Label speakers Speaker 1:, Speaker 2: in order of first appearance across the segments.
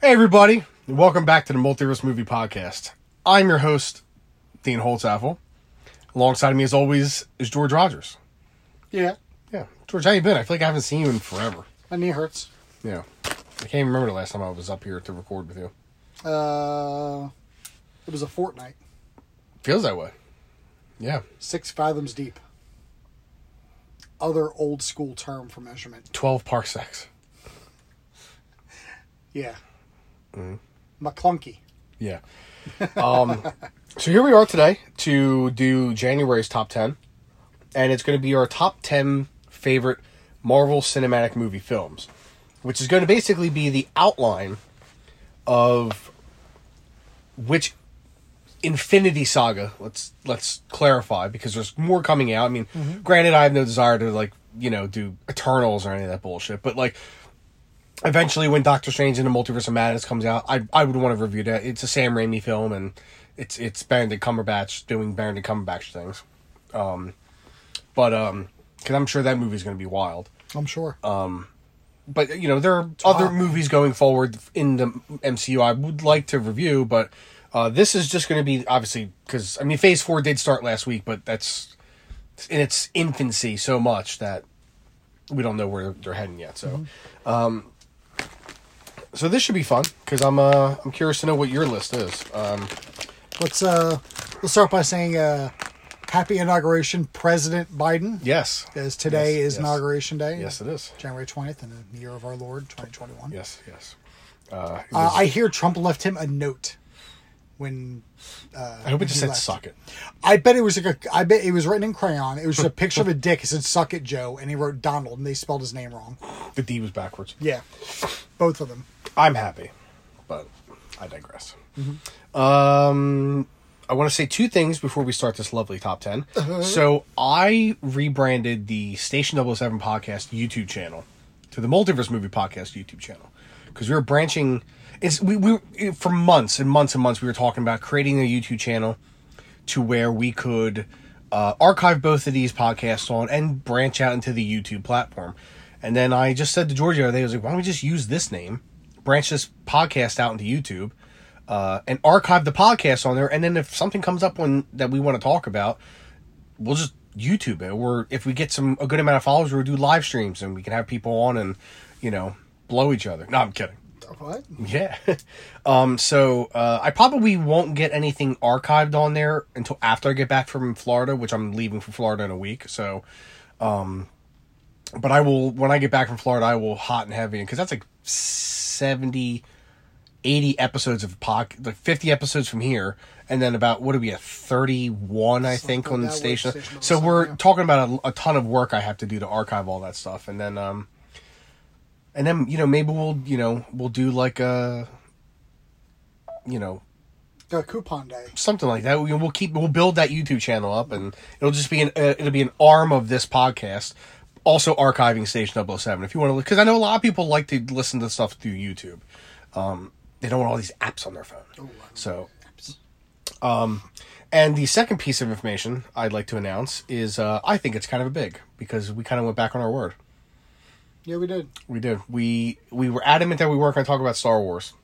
Speaker 1: Hey, everybody, and welcome back to the Multiverse Movie Podcast. I'm your host, Dean Holtzapfel. Alongside me, as always, is George Rogers.
Speaker 2: Yeah,
Speaker 1: Yeah, George, how you been? I feel like I haven't seen you in forever.
Speaker 2: my knee hurts.
Speaker 1: Yeah, I can't even remember the last time I was up here to record with you.
Speaker 2: Uh, it was a fortnight,
Speaker 1: Feels that way. Yeah,
Speaker 2: six fathoms deep. Other old school term for measurement.
Speaker 1: twelve parsecs.
Speaker 2: Yeah.
Speaker 1: Mm-hmm.
Speaker 2: McClunky.
Speaker 1: Yeah. Um, so here we are today to do January's top 10. And it's going to be our top 10 favorite Marvel Cinematic Movie films, which is going to basically be the outline of which Infinity Saga. Let's let's clarify because there's more coming out. I mean, granted, I have no desire to like you know do Eternals or any of that bullshit, but like eventually when Doctor Strange in the Multiverse of Madness comes out, I I would want to review that. It's a Sam Raimi film and it's it's Benedict Cumberbatch doing Benedict Cumberbatch things. Um but um cuz I'm sure that movie's going to be wild.
Speaker 2: I'm sure.
Speaker 1: Um But you know, there are other movies going forward in the MCU I would like to review, but uh this is just going to be obviously cuz I mean Phase 4 did start last week, but that's in its infancy so much that we don't know where they're heading yet. So um, so this should be fun because I'm uh I'm curious to know what your list is. Um,
Speaker 2: let's uh, let's start by saying uh, happy inauguration, President Biden.
Speaker 1: yes,
Speaker 2: As today
Speaker 1: Yes,
Speaker 2: is
Speaker 1: yes.
Speaker 2: inauguration day.
Speaker 1: yes, it is.
Speaker 2: January 20th in the year of our Lord 2021.
Speaker 1: Yes, yes. Uh,
Speaker 2: Uh, I hear Trump left him a note when. Uh,
Speaker 1: I hope it just said
Speaker 2: left.
Speaker 1: "suck it."
Speaker 2: I bet it was like a. I bet it was written in crayon. It was just a picture of a dick. It said "suck it, Joe," and he wrote Donald, and they spelled his name wrong.
Speaker 1: The D was backwards.
Speaker 2: Yeah, both of them.
Speaker 1: I'm happy, but I digress. Um, I want to say two things before we start this lovely top 10. So I rebranded the Station 007 podcast YouTube channel to the Multiverse Movie Podcast YouTube channel because we were branching. It's we we for months and months and months we were talking about creating a YouTube channel to where we could uh, archive both of these podcasts on and branch out into the YouTube platform. And then I just said to Georgia the other day, I was like, why don't we just use this name, branch this podcast out into YouTube, uh, and archive the podcast on there. And then if something comes up on that we want to talk about, we'll just YouTube it. Or if we get some a good amount of followers, we'll do live streams and we can have people on and you know blow each other. No, I'm kidding.
Speaker 2: What?
Speaker 1: Yeah. um, so uh, I probably won't get anything archived on there until after I get back from Florida, which I'm leaving for Florida in a week. So, um, but I will, when I get back from Florida, I will hot and heavy because that's like 70, 80 episodes of pod, like 50 episodes from here. And then about, what are we at, 31, I think, on the station. So we're talking about a, a ton of work I have to do to archive all that stuff. And then, um, and then you know maybe we'll you know we'll do like a you know
Speaker 2: Uh, coupon day.
Speaker 1: something like that we, we'll keep we'll build that youtube channel up and it'll just be an uh, it'll be an arm of this podcast also archiving station 007 if you want to because i know a lot of people like to listen to stuff through youtube um they don't want all these apps on their phone so um and the second piece of information i'd like to announce is uh i think it's kind of a big because we kind of went back on our word
Speaker 2: Yeah, we did.
Speaker 1: we did. We we were adamant that we weren't going to talk about Star Wars,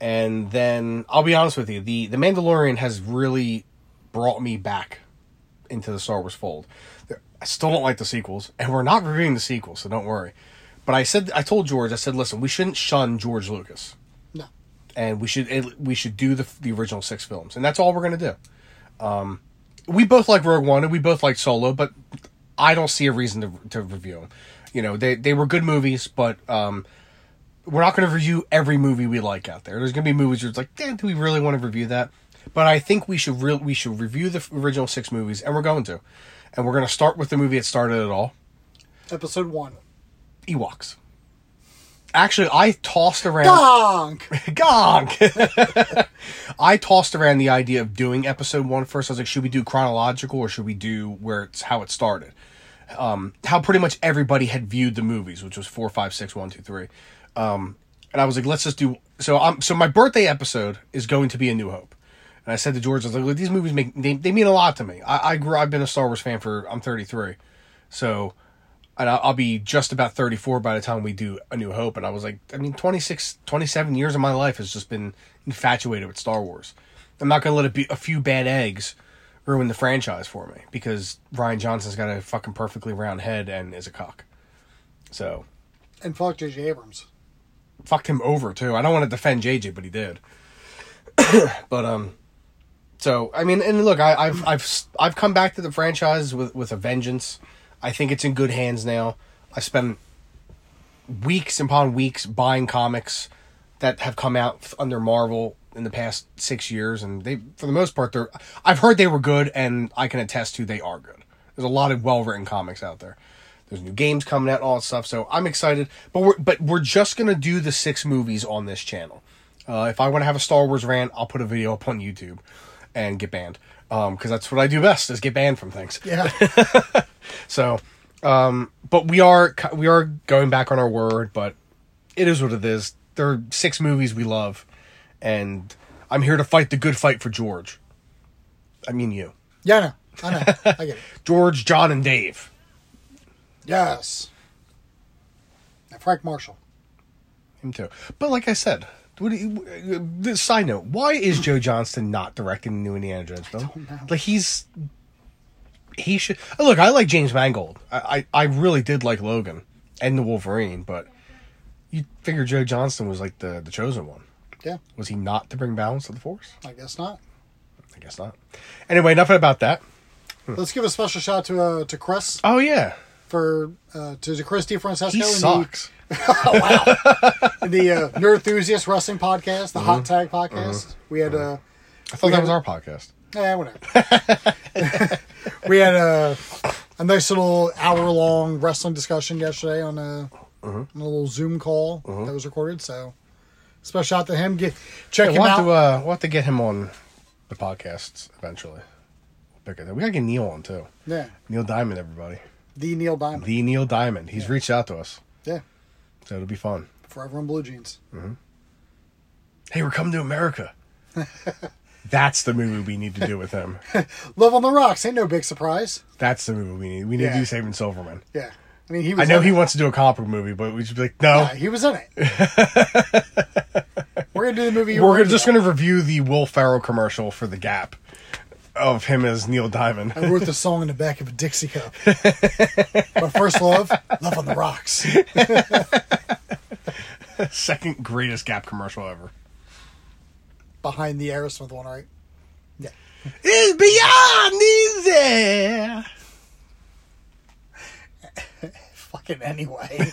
Speaker 1: and then I'll be honest with you the the Mandalorian has really brought me back into the Star Wars fold. I still don't like the sequels, and we're not reviewing the sequels, so don't worry. But I said I told George I said listen we shouldn't shun George Lucas,
Speaker 2: No.
Speaker 1: and we should we should do the the original six films, and that's all we're going to do. Um, we both like Rogue One and we both like Solo, but I don't see a reason to to review them. You know, they they were good movies, but um, we're not going to review every movie we like out there. There's going to be movies where it's like, damn, do we really want to review that? But I think we should real we should review the original six movies, and we're going to, and we're going to start with the movie that started it all,
Speaker 2: Episode one.
Speaker 1: Ewoks. Actually, I tossed around.
Speaker 2: Donk!
Speaker 1: Gong. I tossed around the idea of doing episode one first. I was like, should we do chronological or should we do where it's how it started? Um, how pretty much everybody had viewed the movies, which was four, five, six, one, two, three. Um, and I was like, let's just do. So I'm so my birthday episode is going to be a New Hope. And I said to George, I was like, look, these movies make they, they mean a lot to me. I, I grew. I've been a Star Wars fan for. I'm 33, so and I'll, I'll be just about 34 by the time we do A New Hope. And I was like, I mean, 26, 27 years of my life has just been infatuated with Star Wars. I'm not gonna let it be a few bad eggs ruin the franchise for me because Rian Johnson's got a fucking perfectly round head and is a cock. So
Speaker 2: And fuck J.J. Abrams.
Speaker 1: fucked him over too. I don't want to defend JJ, but he did. but um, so I mean, and look, I, I've I've I've come back to the franchise with with a vengeance. I think it's in good hands now. I spent weeks upon weeks buying comics that have come out under Marvel in the past six years, and they, for the most part, they're. I've heard they were good, and I can attest to they are good. There's a lot of well written comics out there. There's new games coming out, all that stuff. So I'm excited, but we're but we're just gonna do the six movies on this channel. Uh, if I want to have a Star Wars rant, I'll put a video up on YouTube and get banned because that's what I do best is get banned from things.
Speaker 2: Yeah.
Speaker 1: So, um, but we are we are going back on our word, but it is what it is. There are six movies we love, and I'm here to fight the good fight for George. I mean you,
Speaker 2: yeah, I know. I know. I get it.
Speaker 1: George, John, and Dave.
Speaker 2: Yes. And Frank Marshall.
Speaker 1: Him too. But like I said, what you, uh, this side note: Why is Joe Johnston not directing the new Indiana Jones film? Like he's he should look. I like James Mangold. I, I I really did like Logan and the Wolverine, but you figure Joe Johnston was like the the chosen one.
Speaker 2: Yeah,
Speaker 1: Was he not to bring balance to the force?
Speaker 2: I guess not.
Speaker 1: I guess not. Anyway, enough about that.
Speaker 2: Let's give a special shout to uh, to Chris
Speaker 1: Oh yeah,
Speaker 2: for uh, to, to Chris DiFrancesco
Speaker 1: he sucks.
Speaker 2: the, in the uh, Nerd Enthusiast Wrestling Podcast, the Hot Tag Podcast. We had uh,
Speaker 1: I thought that was our podcast.
Speaker 2: yeah, whatever. we had a a nice little hour long wrestling discussion yesterday on a, on a little Zoom call that was recorded. So special shout out to him. Get check
Speaker 1: Yeah,
Speaker 2: him
Speaker 1: we'll,
Speaker 2: out.
Speaker 1: to, uh, we'll have to get him on the podcasts eventually. We'll pick it. We gotta get Neil on too.
Speaker 2: yeah,
Speaker 1: Neil Diamond, everybody.
Speaker 2: the Neil Diamond.
Speaker 1: The Neil Diamond. He's reached out to us,
Speaker 2: yeah,
Speaker 1: so it'll be fun.
Speaker 2: forever in blue jeans. Mm-hmm.
Speaker 1: Hey, we're coming to America. That's the movie we need to do with him.
Speaker 2: Love on the Rocks ain't no big surprise.
Speaker 1: That's the movie we need. We need
Speaker 2: Yeah.
Speaker 1: to do Saving Silverman.
Speaker 2: Yeah, I mean he was.
Speaker 1: I know
Speaker 2: in
Speaker 1: he
Speaker 2: it.
Speaker 1: wants to do a comic book movie, but we should be like, no.
Speaker 2: Yeah, he was in it. We're gonna do the movie. you
Speaker 1: we're just
Speaker 2: in.
Speaker 1: going to review the Will Ferrell commercial for The Gap of him as Neil Diamond.
Speaker 2: I wrote the song in the back of a Dixie cup. My first love, love on the rocks.
Speaker 1: Second greatest Gap commercial ever.
Speaker 2: Behind the Aerosmith one, right? Yeah.
Speaker 1: It's beyond easy.
Speaker 2: Fucking anyway.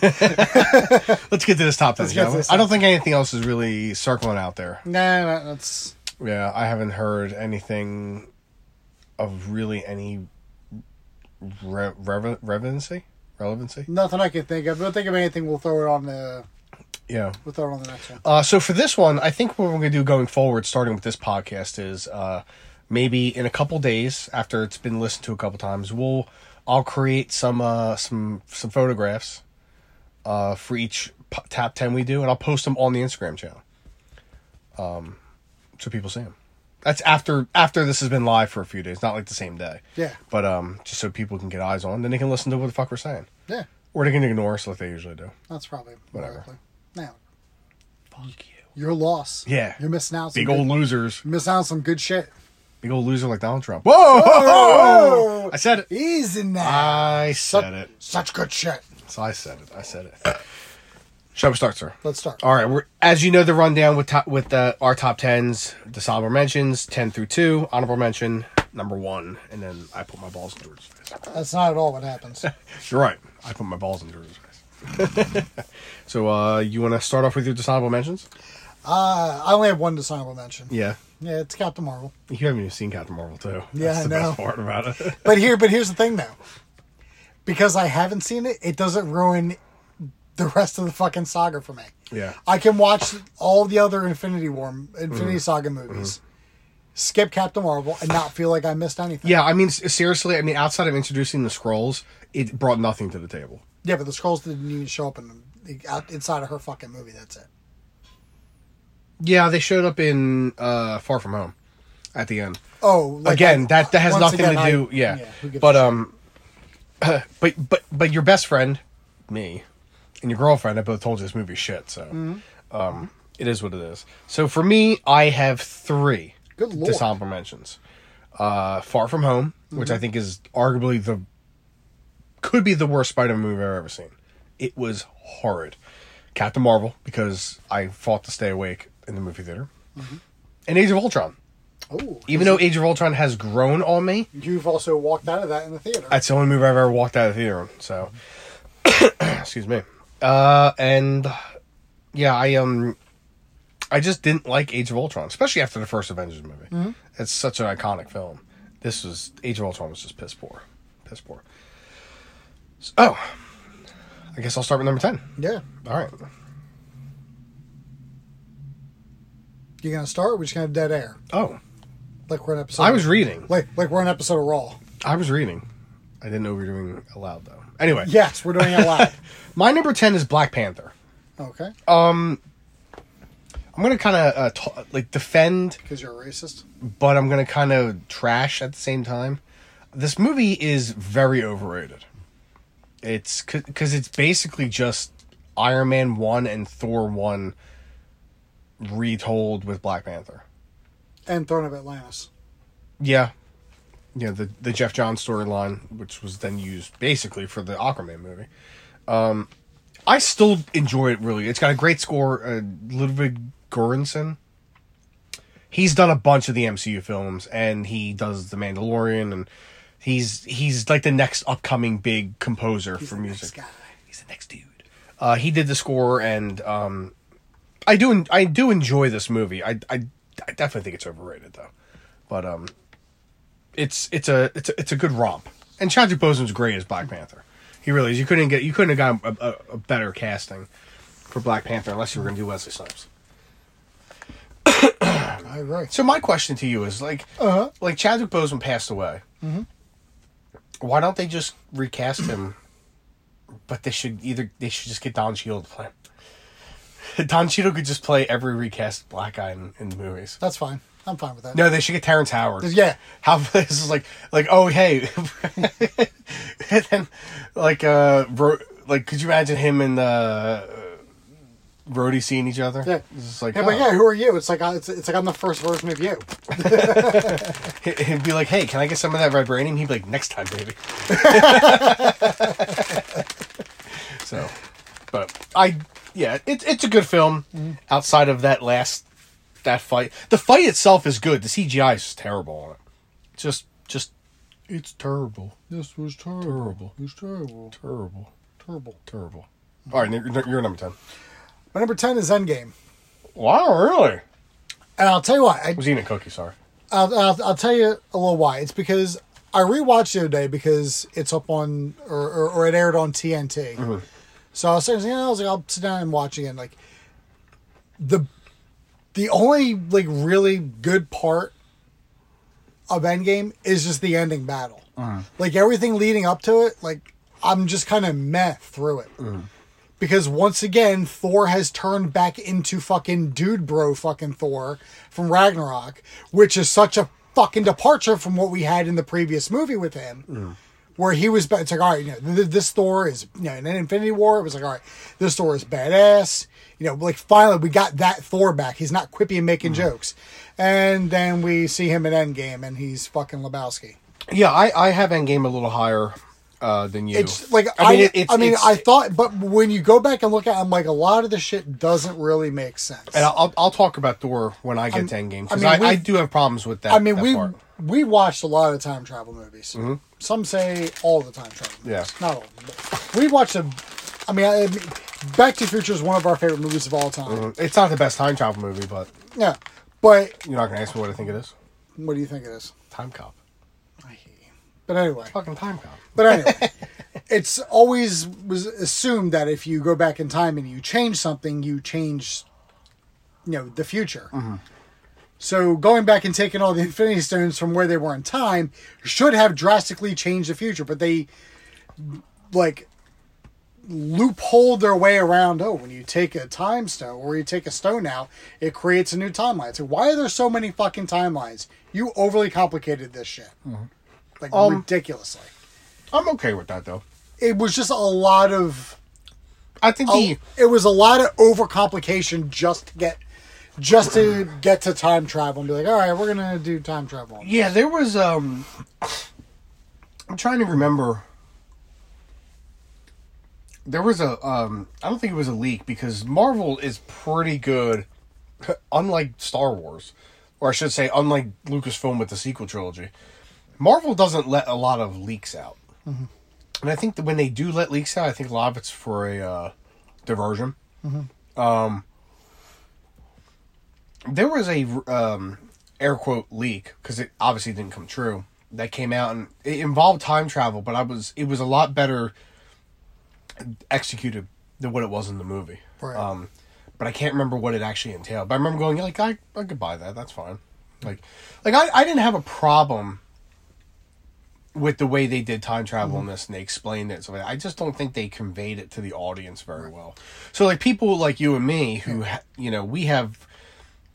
Speaker 1: Let's get to this top 10.
Speaker 2: Let's get to
Speaker 1: shall we?
Speaker 2: this
Speaker 1: I don't think anything else is really circling out there.
Speaker 2: nah, nah, that's
Speaker 1: Yeah, I haven't heard anything of really any re- rever- relevancy. Relevancy?
Speaker 2: nothing I can think of. Don't think of anything. We'll throw it on the.
Speaker 1: Yeah.
Speaker 2: We'll throw it on the next one.
Speaker 1: Uh, so for this one, I think what we're going to do going forward, starting with this podcast, is uh, maybe in a couple days after it's been listened to a couple times, we'll I'll create some uh, some some photographs uh, for each top ten we do, and I'll post them on the Instagram channel, um, so people see them. That's after after this has been live for a few days, not like the same day.
Speaker 2: Yeah.
Speaker 1: But um, just so people can get eyes on, then they can listen to what the fuck we're saying,
Speaker 2: Yeah,
Speaker 1: or they can ignore us like they usually do.
Speaker 2: that's probably more
Speaker 1: Whatever.
Speaker 2: likely. Now,
Speaker 1: Fuck you.
Speaker 2: your loss.
Speaker 1: Yeah.
Speaker 2: You're missing out. Some
Speaker 1: Big
Speaker 2: good,
Speaker 1: old losers.
Speaker 2: You're missing out on some good shit.
Speaker 1: Big old loser like Donald Trump. Whoa!
Speaker 2: Whoa!
Speaker 1: I said it.
Speaker 2: He's in that.
Speaker 1: I
Speaker 2: such,
Speaker 1: said it.
Speaker 2: Such good shit.
Speaker 1: So I said it. I said it. Shall we start, sir?
Speaker 2: Let's start.
Speaker 1: All right. We're as you know the rundown with top, with uh, our top tens, the honorable mentions, ten through two, honorable mention number one, and then I put my balls in George's face.
Speaker 2: That's not at all what happens.
Speaker 1: You're right. I put my balls in George's face. so uh, you want to start off with your dishonorable mentions?
Speaker 2: Uh, I only have one dishonorable mention.
Speaker 1: Yeah.
Speaker 2: Yeah, it's Captain Marvel.
Speaker 1: You haven't even seen Captain Marvel too.
Speaker 2: Yeah,
Speaker 1: That's
Speaker 2: I
Speaker 1: the
Speaker 2: know.
Speaker 1: best part about it.
Speaker 2: But here, but here's the thing though, because I haven't seen it, it doesn't ruin the rest of the fucking saga for me.
Speaker 1: yeah.
Speaker 2: I can watch all the other Infinity War,
Speaker 1: Mm-hmm.
Speaker 2: Infinity Saga movies, skip Captain Marvel, and not feel like I missed anything.
Speaker 1: Yeah, I mean, seriously, I mean, outside of introducing the scrolls, it brought nothing to the table.
Speaker 2: Yeah, but the scrolls didn't even show up in out inside of her fucking movie. That's it.
Speaker 1: Yeah, they showed up in uh, Far From Home at the end.
Speaker 2: Oh, like
Speaker 1: Again,
Speaker 2: I-
Speaker 1: that that has nothing
Speaker 2: again,
Speaker 1: to
Speaker 2: I-
Speaker 1: do. Yeah, but um, but but but your best friend, me, and your girlfriend, I both told you this movie's shit. So,
Speaker 2: Mm-hmm.
Speaker 1: um, it is what it is. So for me, I have three
Speaker 2: Good lord.
Speaker 1: dishonorable mentions. Uh, Far From Home, which
Speaker 2: Mm-hmm.
Speaker 1: I think is arguably the could be the worst Spider-Man movie I've ever seen. It was horrid. Captain Marvel because I fought to stay awake in the movie theater,
Speaker 2: Mm-hmm.
Speaker 1: and Age of Ultron.
Speaker 2: Oh,
Speaker 1: Even though Age of Ultron has grown on me,
Speaker 2: you've also walked out of that in the theater.
Speaker 1: that's the only movie I've ever walked out of the theater on. So, excuse me. Uh, and yeah, I um, I just didn't like Age of Ultron, especially after the first Avengers movie. It's such an iconic film. This was Age of Ultron was just piss poor, piss poor. So, oh, I guess I'll start with number ten.
Speaker 2: yeah.
Speaker 1: All right.
Speaker 2: You gonna start? Or we just gonna have dead air,
Speaker 1: Oh,
Speaker 2: like we're an episode.
Speaker 1: I was reading.
Speaker 2: like like we're an episode of Raw.
Speaker 1: I was reading. I didn't know we were doing aloud though. Anyway,
Speaker 2: Yes, we're doing it live.
Speaker 1: my number ten is Black Panther.
Speaker 2: okay, Um,
Speaker 1: I'm gonna kind of uh, t- like defend
Speaker 2: because you're a racist.
Speaker 1: but I'm gonna kind of trash at the same time. This movie is very overrated. It's because it's basically just Iron Man one and Thor one retold with Black Panther.
Speaker 2: And Throne of Atlantis.
Speaker 1: Yeah, yeah. The the Geoff Johns storyline, which was then used basically for the Aquaman movie. Um, I still enjoy it. Really, it's got a great score. Uh, Ludwig Göransson. He's done a bunch of the MCU films, and he does The Mandalorian, and he's he's like the next upcoming big composer for
Speaker 2: the
Speaker 1: music.
Speaker 2: next guy.
Speaker 1: He's the next dude. Uh, he did the score, and um, I do I do enjoy this movie. I, I I definitely think it's overrated though, but um, it's it's a it's a, it's a good romp. And Chadwick Boseman's great as Black Panther. He really is. You couldn't get you couldn't have gotten a, a, a better casting for Black Panther unless you were going to do Wesley Snipes.
Speaker 2: I agree.
Speaker 1: So my question to you is like,
Speaker 2: Uh-huh.
Speaker 1: like Chadwick Boseman passed away. Why don't they just recast him? But they should either they should just get Don Cheadle to play. him. Don Cheadle could just play every recast black guy in, in the movies.
Speaker 2: That's fine. I'm fine with that.
Speaker 1: No, they should get Terrence Howard.
Speaker 2: Yeah.
Speaker 1: How this is like like oh hey, and then like uh Ro- like could you imagine him and uh Rhodey seeing each other?
Speaker 2: Yeah.
Speaker 1: it's just like
Speaker 2: Yeah,
Speaker 1: oh.
Speaker 2: but yeah, who are you? It's like uh, it's, it's like I'm the first version of you.
Speaker 1: He- He'd be like, "Hey, can I get some of that vibranium?" He'd be like, "Next time, baby." so, but I, yeah, it's it's a good film. Outside of that last that fight, the fight itself is good. The CGI is terrible on it. Just, just, it's terrible,
Speaker 2: This was terrible.
Speaker 1: Terrible.
Speaker 2: It was terrible.
Speaker 1: terrible,
Speaker 2: Terrible.
Speaker 1: terrible. All right, you're, you're number ten.
Speaker 2: My number ten is Endgame,
Speaker 1: Wow, really?
Speaker 2: and I'll tell you why. I,
Speaker 1: was eating a cookie. Sorry.
Speaker 2: I'll, I'll, I'll tell you a little why. It's because I rewatched the other day because it's up on or, or, or it aired on TNT. Mm-hmm. So I was saying, you know, I was like, I'll sit down and watch again. Like the the only like really good part of Endgame is just the ending battle. Uh-huh. Like everything leading up to it, like I'm just kind of meh through it. Uh-huh. Because once again, Thor has turned back into fucking dude bro fucking Thor from Ragnarok, which is such a fucking departure from what we had in the previous movie with him. Where he was, it's like, all right, you know, this Thor is, you know, in Infinity War, it was like, all right, this Thor is badass. You know, like finally we got that Thor back. He's not quippy and making jokes. And then we see him in Endgame and he's fucking Lebowski.
Speaker 1: Yeah, I I have Endgame a little higher uh, than you.
Speaker 2: It's like I mean,
Speaker 1: it- it's,
Speaker 2: I mean,
Speaker 1: it's-
Speaker 2: I thought, but when you go back and look at, it, I'm like, a lot of the shit doesn't really make sense.
Speaker 1: And I'll I'll talk about Thor when I get to Endgame because
Speaker 2: I
Speaker 1: I,
Speaker 2: mean,
Speaker 1: I,
Speaker 2: we-
Speaker 1: do have problems with that.
Speaker 2: I mean,
Speaker 1: that
Speaker 2: we
Speaker 1: part.
Speaker 2: we watched a lot of time travel movies. Some say all the time travel. Movies.
Speaker 1: Mm-hmm. Yeah.
Speaker 2: not all. Of them, but we watched a. I mean, I, I mean, Back to the Future is one of our favorite movies of all time. Mm-hmm.
Speaker 1: It's not the best time travel movie, but
Speaker 2: Yeah, but
Speaker 1: you're not gonna ask me what I think it is.
Speaker 2: what do you think it is?
Speaker 1: Time Cop,
Speaker 2: I hate you. But anyway,
Speaker 1: fucking Time Cop.
Speaker 2: But anyway, it's always was assumed that if you go back in time and you change something, you change, you know, the future. Mm-hmm. So going back and taking all the Infinity Stones from where they were in time should have drastically changed the future, but they like loophole their way around. Oh, when you take a time stone or you take a stone out, it creates a new timeline. So why are there so many fucking timelines? You overly complicated this shit, like
Speaker 1: Um,
Speaker 2: ridiculously.
Speaker 1: I'm okay with that though.
Speaker 2: It was just a lot of
Speaker 1: I think
Speaker 2: a-
Speaker 1: the
Speaker 2: it was a lot of overcomplication just to get just to get to time travel and be like, all right, we're gonna do time travel.
Speaker 1: yeah, there was um. I'm trying to remember. There was a um. I don't think it was a leak because Marvel is pretty good, unlike Star Wars, or I should say, unlike Lucasfilm with the sequel trilogy. Marvel doesn't let a lot of leaks out, and I think that when they do let leaks out, I think a lot of it's for a uh, diversion. Um, there was a um, air quote leak because it obviously didn't come true that came out and it involved time travel, but I was it was a lot better executed than what it was in the movie.
Speaker 2: Right.
Speaker 1: Um, but I can't remember what it actually entailed. But I remember going like I I could buy that. That's fine. Like like I I didn't have a problem with the way they did time travel in this and they explained it. So I just don't think they conveyed it to the audience very well. So like people like you and me who ha- you know we have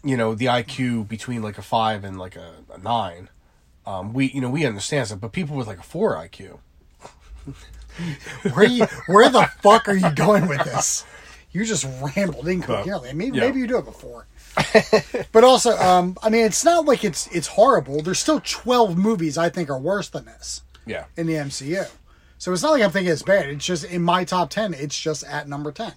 Speaker 1: you know the IQ between like a five and like a, a nine. Um, we you know we understand that but people with like a four IQ.
Speaker 2: Where you, where the fuck are you going with this? You just rambled incoherently. Maybe
Speaker 1: yeah.
Speaker 2: maybe you do it before. but also, um, I mean, it's not like it's it's horrible. There's still 12 movies I think are worse than this
Speaker 1: Yeah.
Speaker 2: in the MCU. So it's not like I'm thinking it's bad. It's just in my top 10, it's just at number 10.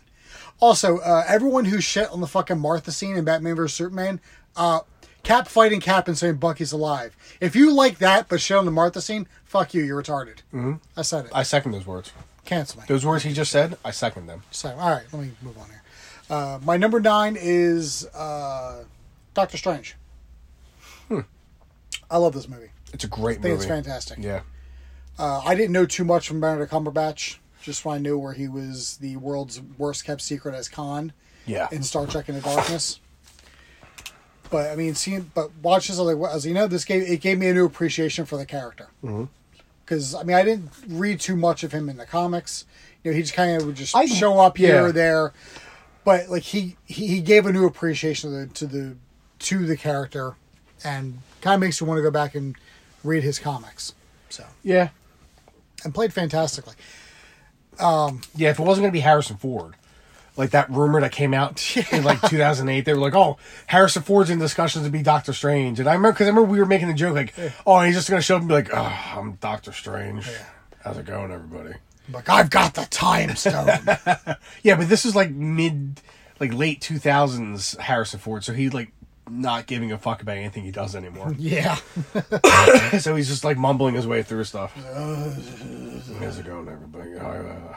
Speaker 2: Also, uh, everyone who shit on the fucking Martha scene in Batman vs Superman, uh, Cap fighting Cap and saying Bucky's alive. If you like that but shit on the Martha scene, fuck you. You're retarded. Mm-hmm. I said it.
Speaker 1: I second those words.
Speaker 2: Cancel me.
Speaker 1: Those words he just said, I second them.
Speaker 2: So, all right, let me move on here. Uh, my number nine is uh, Doctor Strange. I love this movie.
Speaker 1: It's a great
Speaker 2: I think
Speaker 1: movie.
Speaker 2: it's fantastic.
Speaker 1: Yeah.
Speaker 2: Uh, I didn't know too much from Benedict Cumberbatch. Just when I knew where he was the world's worst kept secret as Khan
Speaker 1: Yeah.
Speaker 2: in Star Trek Into Darkness. But I mean, seeing but watch this, I was like, as you know, this gave it gave me a new appreciation for the character. Because I mean, I didn't read too much of him in the comics. You know, he just kind of would just
Speaker 1: I-
Speaker 2: show up here
Speaker 1: yeah.
Speaker 2: or there. But like he, he he gave a new appreciation to the to the to the character, and kind of makes you want to go back and read his comics. So
Speaker 1: yeah.
Speaker 2: and played fantastically.
Speaker 1: Um, Yeah, if it wasn't going to be Harrison Ford, like that rumor that came out in like 2008, they were like, "Oh, Harrison Ford's in discussions to be Doctor Strange," and I remember because I remember we were making a joke like, "Oh, he's just going to show up and be like, oh, I'm Doctor Strange." How's it going, everybody?
Speaker 2: Like I've got the time stone.
Speaker 1: Yeah, but this is like mid, like late 2000s Harrison Ford, so he's like not giving a fuck about anything he does anymore.
Speaker 2: yeah.
Speaker 1: so he's just like mumbling his way through stuff. How's it going, everybody? I, uh,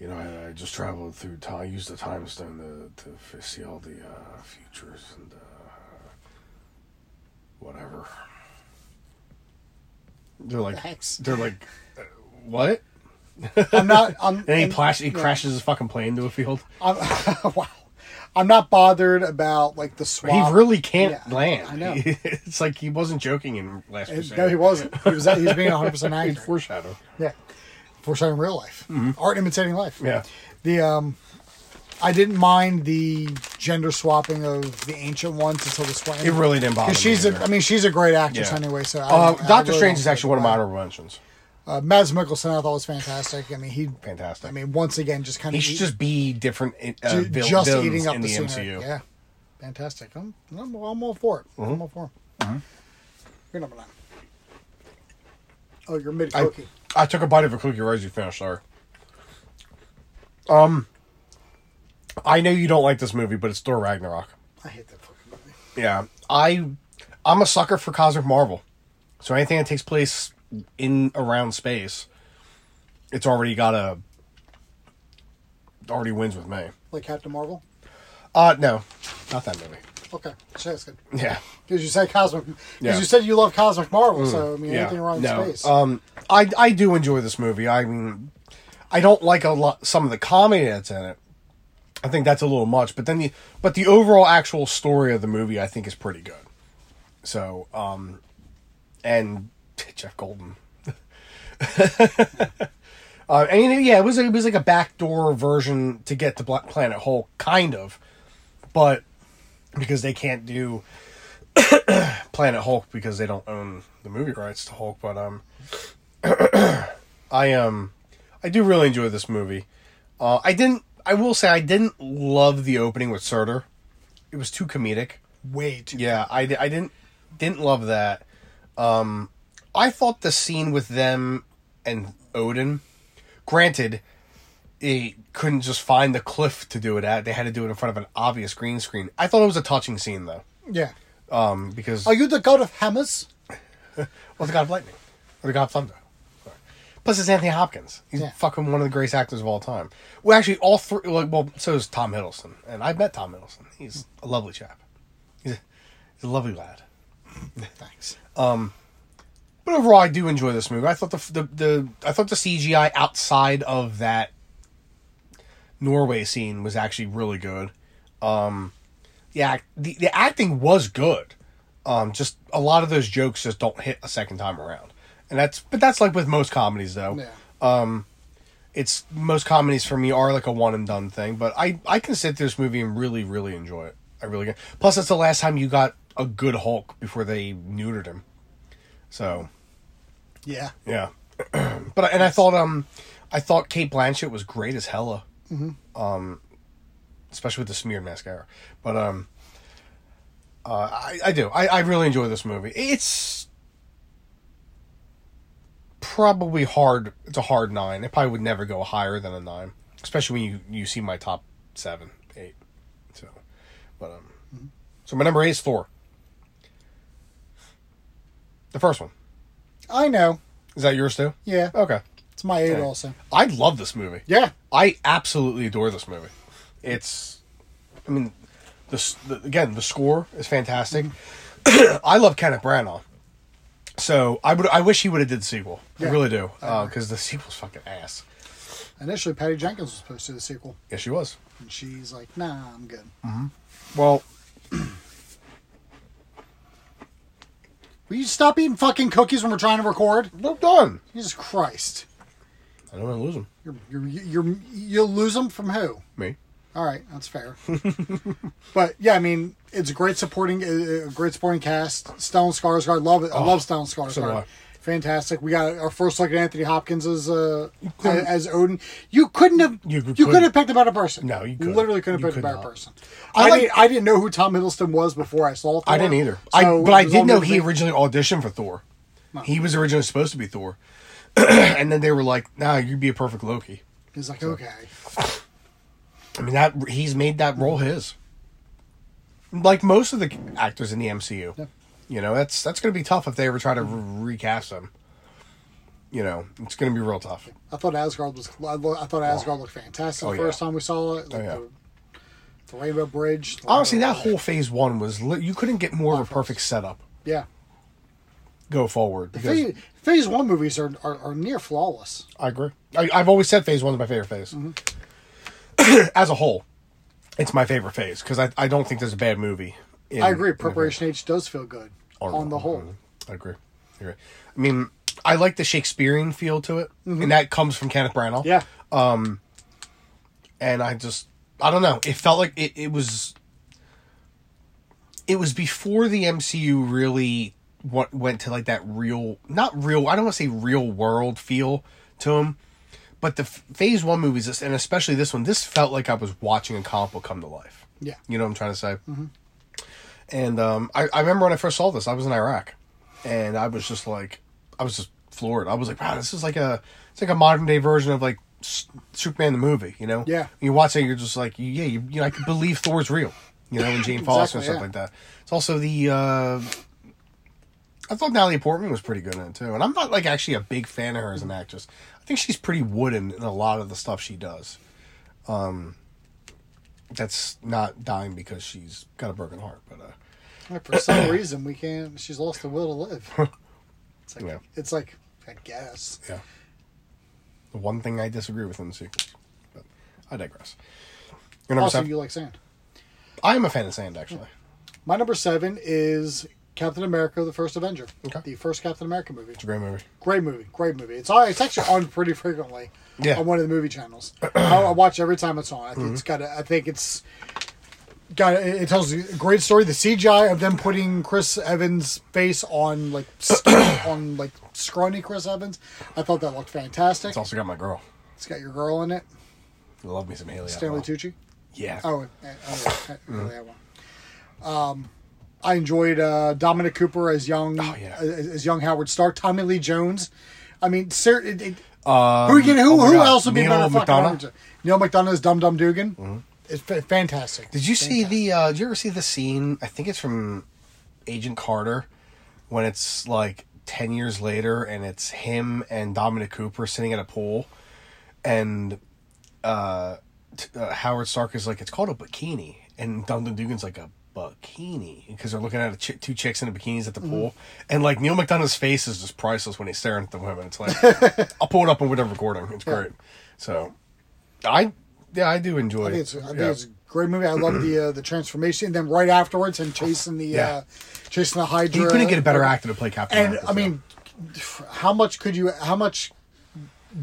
Speaker 1: you know, I, I just traveled through time. I used the time stone to, to see all the uh, futures and uh, whatever. They're like,
Speaker 2: Thanks.
Speaker 1: they're like, uh, what?
Speaker 2: I'm not. I'm.
Speaker 1: And he,
Speaker 2: and-
Speaker 1: plash, he
Speaker 2: yeah.
Speaker 1: crashes his fucking plane into a field.
Speaker 2: I'm, wow. I'm not bothered about like the swap.
Speaker 1: He really can't
Speaker 2: Yeah,
Speaker 1: land.
Speaker 2: I know.
Speaker 1: it's like he wasn't joking in Last Crusade.
Speaker 2: No, he wasn't. He was. He was being 100 percent
Speaker 1: He'd
Speaker 2: accurate.
Speaker 1: foreshadow.
Speaker 2: Yeah. Foreshadowing real life. Art imitating life.
Speaker 1: Yeah.
Speaker 2: The um, I didn't mind the gender swapping of the ancient ones until the swap.
Speaker 1: It really didn't bother me.
Speaker 2: She's a,
Speaker 1: either.
Speaker 2: I mean, she's a great actress
Speaker 1: Yeah.
Speaker 2: anyway. So
Speaker 1: Uh, Doctor
Speaker 2: really
Speaker 1: Strange is actually one of my honorable mentions.
Speaker 2: Uh, Mads Mikkelsen, I thought was fantastic. I mean, he.
Speaker 1: Fantastic.
Speaker 2: I mean, once again, just kind of he
Speaker 1: should just be different uh,
Speaker 2: ju- just eating up
Speaker 1: in
Speaker 2: the,
Speaker 1: the. MCU.
Speaker 2: Yeah, fantastic. I'm, I'm, I'm all for it.
Speaker 1: Mm-hmm.
Speaker 2: I'm all for it. You're number nine. Oh, you're mid
Speaker 1: I,
Speaker 2: cookie.
Speaker 1: I took a bite of a cookie right as you finished. Sorry. Um, I know you don't like this movie, but it's Thor Ragnarok.
Speaker 2: I, hate that fucking movie.
Speaker 1: Yeah, I, I'm a sucker for cosmic Marvel. So anything that takes place in around space, it's already got a. Already wins with me.
Speaker 2: Like Captain Marvel.
Speaker 1: Uh no, not that movie.
Speaker 2: Okay, so that's good.
Speaker 1: Yeah.
Speaker 2: Because you said cosmic. Because
Speaker 1: Yeah. Mm.
Speaker 2: you said you love cosmic Marvel, so I mean
Speaker 1: yeah.
Speaker 2: anything around
Speaker 1: no.
Speaker 2: space.
Speaker 1: Um, I I do enjoy this movie. I mean, I don't like a lot some of the comedy that's in it. I think that's a little much, but then the but the overall actual story of the movie I think is pretty good. So, um, and Jeff Goldblum. uh, and yeah, it was it was like a backdoor version to get to Black Planet Hulk, kind of, but because they can't do Planet Hulk because they don't own the movie rights to Hulk, but um, I um, I do really enjoy this movie. Uh, I didn't. I will say I didn't love the opening with Surtur. It was too comedic.
Speaker 2: Way too.
Speaker 1: Yeah, I, I didn't didn't love that. Um, I thought the scene with them and Odin. Granted, they couldn't just find the cliff to do it at. They had to do it in front of an obvious green screen. I thought it was a touching scene though,
Speaker 2: Yeah.
Speaker 1: um, because
Speaker 2: Are you the god of hammers?
Speaker 1: well, the God of Lightning or the God of Thunder. Sorry. Plus, it's Anthony Hopkins. He's
Speaker 2: Yeah.
Speaker 1: fucking one of the greatest actors of all time. Well, actually, all three. Like, well, so is Tom Hiddleston, and I met Tom Hiddleston. He's a lovely chap. He's a, he's a lovely lad.
Speaker 2: Thanks.
Speaker 1: But overall, I do enjoy this movie. I thought the the, the I thought the CGI outside of that Norway scene was actually really good. Um, the act the, the acting was good. Um, just a lot of those jokes just don't hit a second time around, and that's but that's like with most comedies though.
Speaker 2: Yeah.
Speaker 1: It's most comedies for me are like a one and done thing, but I I can sit through this movie and really really enjoy it. I really can. Plus, it's the last time you got a good Hulk before they neutered him. So
Speaker 2: Yeah.
Speaker 1: yeah, but and I thought um, I thought Cate Blanchett was great as Hela, um, especially with the smeared mascara. But um, uh, I I do I I really enjoy this movie. It's probably hard. It's a hard nine. It probably would never go higher than a nine, especially when you you see my top seven, eight. So, but um, so my number eight is Thor. The first one.
Speaker 2: I know.
Speaker 1: Is that yours too?
Speaker 2: Yeah.
Speaker 1: Okay.
Speaker 2: It's my eight
Speaker 1: Okay.
Speaker 2: also.
Speaker 1: I love this movie.
Speaker 2: Yeah.
Speaker 1: I absolutely adore this movie. It's, I mean, the, s- the again the score is fantastic. Mm-hmm. I love Kenneth Branagh, so I would I wish he would have did the sequel. I really do because uh, the sequel's fucking ass.
Speaker 2: Initially, Patty Jenkins was supposed to do the sequel,
Speaker 1: Yes, she was.
Speaker 2: and she's like, "Nah, I'm good." Mm-hmm.
Speaker 1: Well,
Speaker 2: Will you stop eating fucking cookies when we're trying to record?
Speaker 1: no done.
Speaker 2: Jesus Christ!
Speaker 1: I don't want to lose them.
Speaker 2: You're you're you're you'll lose them from who?
Speaker 1: Me.
Speaker 2: All right, that's fair. but yeah, I mean, it's a great supporting, uh, a great supporting cast. Stellan Skarsgård, love it. I love Stellan Skarsgård.
Speaker 1: Oh, so do I.
Speaker 2: Fantastic. We got our first look at Anthony Hopkins as uh, as Odin. You couldn't have.
Speaker 1: You
Speaker 2: You,
Speaker 1: couldn't.
Speaker 2: could have picked a better person.
Speaker 1: No, you couldn't.
Speaker 2: literally couldn't
Speaker 1: You
Speaker 2: have picked
Speaker 1: could
Speaker 2: a better
Speaker 1: not.
Speaker 2: person.
Speaker 1: I
Speaker 2: I,
Speaker 1: like-
Speaker 2: didn't, I didn't know who Tom Hiddleston was before I saw. Thor,
Speaker 1: I didn't either. I
Speaker 2: so
Speaker 1: but I did know
Speaker 2: new to
Speaker 1: he
Speaker 2: me.
Speaker 1: originally auditioned for Thor. He was originally supposed to be Thor, and then they were like, "Nah, you'd be a perfect Loki."
Speaker 2: He's like, okay,
Speaker 1: I mean that he's made that role his. Like most of the actors in the MCU,
Speaker 2: Yeah.
Speaker 1: you know that's that's going to be tough if they ever try to re- recast them. You know, it's going to be real tough.
Speaker 2: I thought Asgard was. I thought Asgard looked fantastic
Speaker 1: Oh,
Speaker 2: the
Speaker 1: yeah.
Speaker 2: first time we saw it. Oh, like
Speaker 1: Oh, yeah.
Speaker 2: the, the Rainbow Bridge. the
Speaker 1: Honestly,
Speaker 2: Rainbow-
Speaker 1: that whole Phase One was you couldn't get more of a perfect setup
Speaker 2: yeah.
Speaker 1: go forward because
Speaker 2: Phase, phase one movies are, are, are near flawless.
Speaker 1: I agree. I, I've always said Phase One is my favorite phase. Mm-hmm. As a whole, it's my favorite phase because I, I don't think there's a bad movie. in-
Speaker 2: I agree. Preparation mhm. H does feel good on the whole. Mm-hmm.
Speaker 1: I agree. I agree. I mean, I like the Shakespearean feel to it, mm-hmm. and that comes from Kenneth Branagh.
Speaker 2: Yeah.
Speaker 1: Um, and I just I don't know. It felt like it, it was it was before the MCU really went, went to like that real not real I don't want to say real world feel to them, but the Phase One movies and especially this one, this felt like I was watching a comic book come to life.
Speaker 2: Yeah.
Speaker 1: You know what I'm trying to say? And um, I, I remember when I first saw this, I was in Iraq, and I was just like, I was just floored. I was like, wow, this is like a, it's like a modern day version of like Superman the movie. You know?
Speaker 2: Yeah.
Speaker 1: You watch it, you're just like, yeah, you, you know, I can believe Thor's real. You know, and Jane Foster and
Speaker 2: Exactly,
Speaker 1: stuff
Speaker 2: yeah.
Speaker 1: like that. It's also the. uh I thought Natalie Portman was pretty good in it too, and I'm not like actually a big fan of her as an actress. I think she's pretty wooden in a lot of the stuff she does. Um, that's not dying because she's got a broken heart, but uh,
Speaker 2: For some reason, we can't. She's lost the will to live. It's like,
Speaker 1: Yeah.
Speaker 2: it's like I guess.
Speaker 1: yeah. The one thing I disagree with in the sequels, but I digress. Your number
Speaker 2: Also,
Speaker 1: seven.
Speaker 2: you like sand.
Speaker 1: I am a fan of Sand actually.
Speaker 2: My number seven is Captain America: The First Avenger.
Speaker 1: Okay.
Speaker 2: The first Captain America movie.
Speaker 1: It's a great movie.
Speaker 2: Great movie. Great movie. It's all. It's actually on pretty frequently.
Speaker 1: Yeah.
Speaker 2: On one of the movie channels. I, I watch every time it's on. I think it's
Speaker 1: Mm-hmm.
Speaker 2: got. A, I think it's. got it, it tells a great story. The CGI of them putting Chris Evans' face on like on like scrawny Chris Evans, I thought that looked fantastic.
Speaker 1: It's also got my girl.
Speaker 2: It's got your girl in it,
Speaker 1: love me some Hayley.
Speaker 2: Stanley Tucci.
Speaker 1: Yeah.
Speaker 2: Oh, uh, oh yeah, I really have one. Um, I enjoyed uh, Dominic Cooper as young,
Speaker 1: Oh, yeah.
Speaker 2: as, as young Howard Stark. Tommy Lee Jones. I mean, ser- it, it,
Speaker 1: Um,
Speaker 2: who again? Who,
Speaker 1: oh
Speaker 2: who else would be
Speaker 1: Neil
Speaker 2: better? fucking
Speaker 1: McDonough?
Speaker 2: Stark? Neal McDonough's Dum Dum Dugan. It's fa- fantastic.
Speaker 1: Did you see the? uh Did you ever see the scene? I think it's from Agent Carter when it's like ten years later, and it's him and Dominic Cooper sitting at a pool, and uh, t- uh Howard Stark is like, "It's called a bikini," and Dum Dum Dugan's like a bikini because they're looking at a ch- two chicks in the bikinis at the pool, and like Neal McDonough's face is just priceless when he's staring at the women. It's like I'll pull it up on whatever recording. It's great. So, I yeah, I do enjoy.
Speaker 2: I think it's, I think
Speaker 1: yeah.
Speaker 2: it's a great movie. I love the uh, the transformation. And then right afterwards, and chasing the
Speaker 1: Yeah.
Speaker 2: uh, chasing the Hydra.
Speaker 1: You couldn't get a better actor to play Captain
Speaker 2: And
Speaker 1: America,
Speaker 2: I
Speaker 1: so.
Speaker 2: mean, how much could you? How much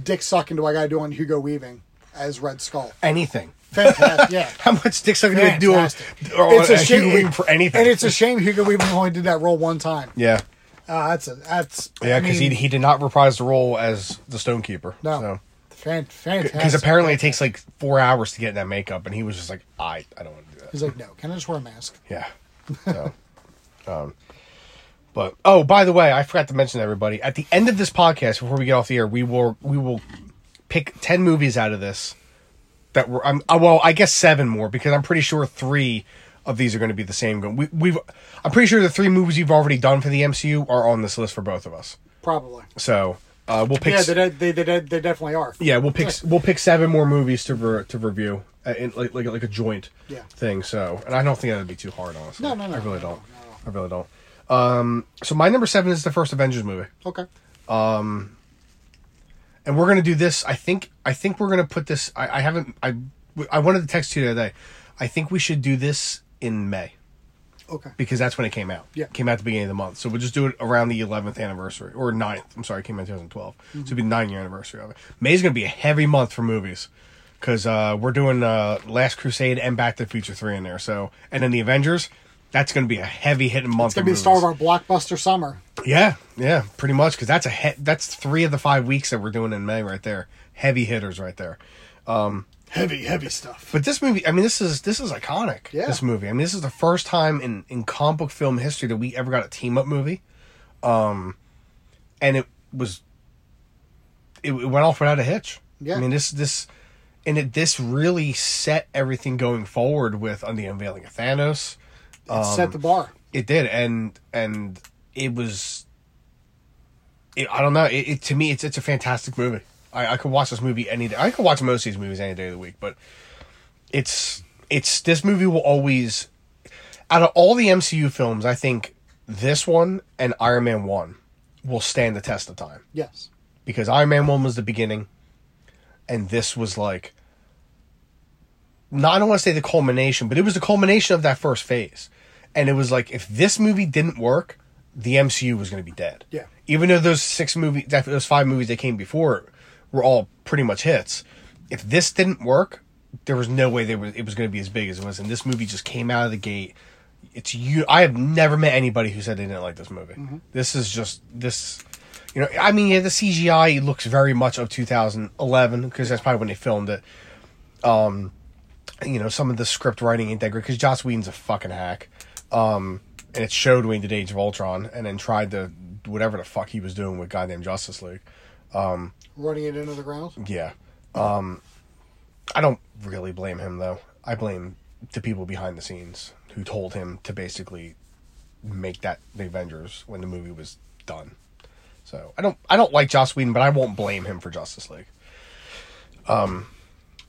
Speaker 2: dick sucking do I got to do on Hugo Weaving as Red Skull?
Speaker 1: anything.
Speaker 2: Fantastic. Yeah.
Speaker 1: How much dick sucking do you do on,
Speaker 2: Fantastic.
Speaker 1: or
Speaker 2: It's a
Speaker 1: a
Speaker 2: shame
Speaker 1: Hugo Weaving for anything?
Speaker 2: And it's a shame Hugo Weaving only did that role one time.
Speaker 1: yeah,
Speaker 2: Uh, that's a that's
Speaker 1: yeah, because he he did not reprise the role as the Stonekeeper.
Speaker 2: no
Speaker 1: so.
Speaker 2: fan, fantastic.
Speaker 1: because apparently it takes like four hours to get in that makeup, and he was just like, I I don't want to do that.
Speaker 2: he's like, no, can I just wear a mask?
Speaker 1: Yeah. So, um, but oh, by the way, I forgot to mention to everybody at the end of this podcast before we get off the air, we will we will pick ten movies out of this that were I'm uh, well, I guess seven more because I'm pretty sure three of these are going to be the same. We, we've I'm pretty sure the three movies you've already done for the MCU are on this list for both of us.
Speaker 2: Probably.
Speaker 1: So uh, we'll pick.
Speaker 2: Yeah, they, they, they, they, definitely are.
Speaker 1: yeah, we'll pick we'll pick seven more movies to re- to review, uh, in, like like like a joint
Speaker 2: Yeah.
Speaker 1: thing. So, and I don't think that'd be too hard, honestly.
Speaker 2: No, no, no,
Speaker 1: I really
Speaker 2: no,
Speaker 1: don't. I really don't. Um, so my number seven is the first Avengers movie,
Speaker 2: Okay.
Speaker 1: And we're gonna do this. I think I think we're gonna put this. I, I haven't. I I wanted to text you the other day. I think we should do this in May
Speaker 2: Okay.
Speaker 1: because that's when it came out.
Speaker 2: Yeah.
Speaker 1: It came out at the beginning of the month. So we'll just do it around the 11th anniversary or 9th. I'm sorry, it came out in 2012. So it'll be the nine year anniversary of it. May's going to be a heavy month for movies because uh, we're doing uh, Last Crusade and Back to the Future 3 in there. So, and then the Avengers, that's going to be a heavy hitting month.
Speaker 2: It's going to be the start of our blockbuster summer.
Speaker 1: Yeah, yeah, pretty much because that's a he- that's three of the five weeks that we're doing in May right there. Heavy hitters right there.
Speaker 2: Um, Heavy, heavy stuff.
Speaker 1: But this movie, I mean, this is this is iconic.
Speaker 2: Yeah.
Speaker 1: This movie. I mean, this is the first time in in comic book film history that we ever got a team up movie, um, and it was it, it went off without a hitch.
Speaker 2: Yeah.
Speaker 1: I mean, this this and it this really set everything going forward with on the unveiling of Thanos.
Speaker 2: It set um, the bar.
Speaker 1: It did, and and it was. It, I don't know. It, it to me, it's it's a fantastic movie. I, I could watch this movie any day. I could watch most of these movies any day of the week, but it's it's this movie will always out of all the MCU films, I think this one and Iron Man one will stand the test of time
Speaker 2: Yes.
Speaker 1: because Iron Man one was the beginning, and this was like. Not, I don't want to say the culmination, but it was the culmination of that first phase, and it was like if this movie didn't work, the MCU was going to be dead.
Speaker 2: Yeah.
Speaker 1: Even though those six movies, those five movies that came before, were all pretty much hits. If this didn't work, there was no way they were, it was going to be as big as it was. And this movie just came out of the gate. It's you. I have never met anybody who said they didn't like this movie. This is just this. You know, I mean, yeah, the CGI looks very much of 2011 because that's probably when they filmed it. Um, you know, some of the script writing ain't that great because Joss Whedon's a fucking hack. Um, and it showed when he did Age of Ultron and then tried to whatever the fuck he was doing with goddamn Justice League.
Speaker 2: Running it into the ground.
Speaker 1: Yeah. Um, I don't really blame him though. I blame the people behind the scenes who told him to basically make that the Avengers when the movie was done. So I don't I don't like Joss Whedon, but I won't blame him for Justice League.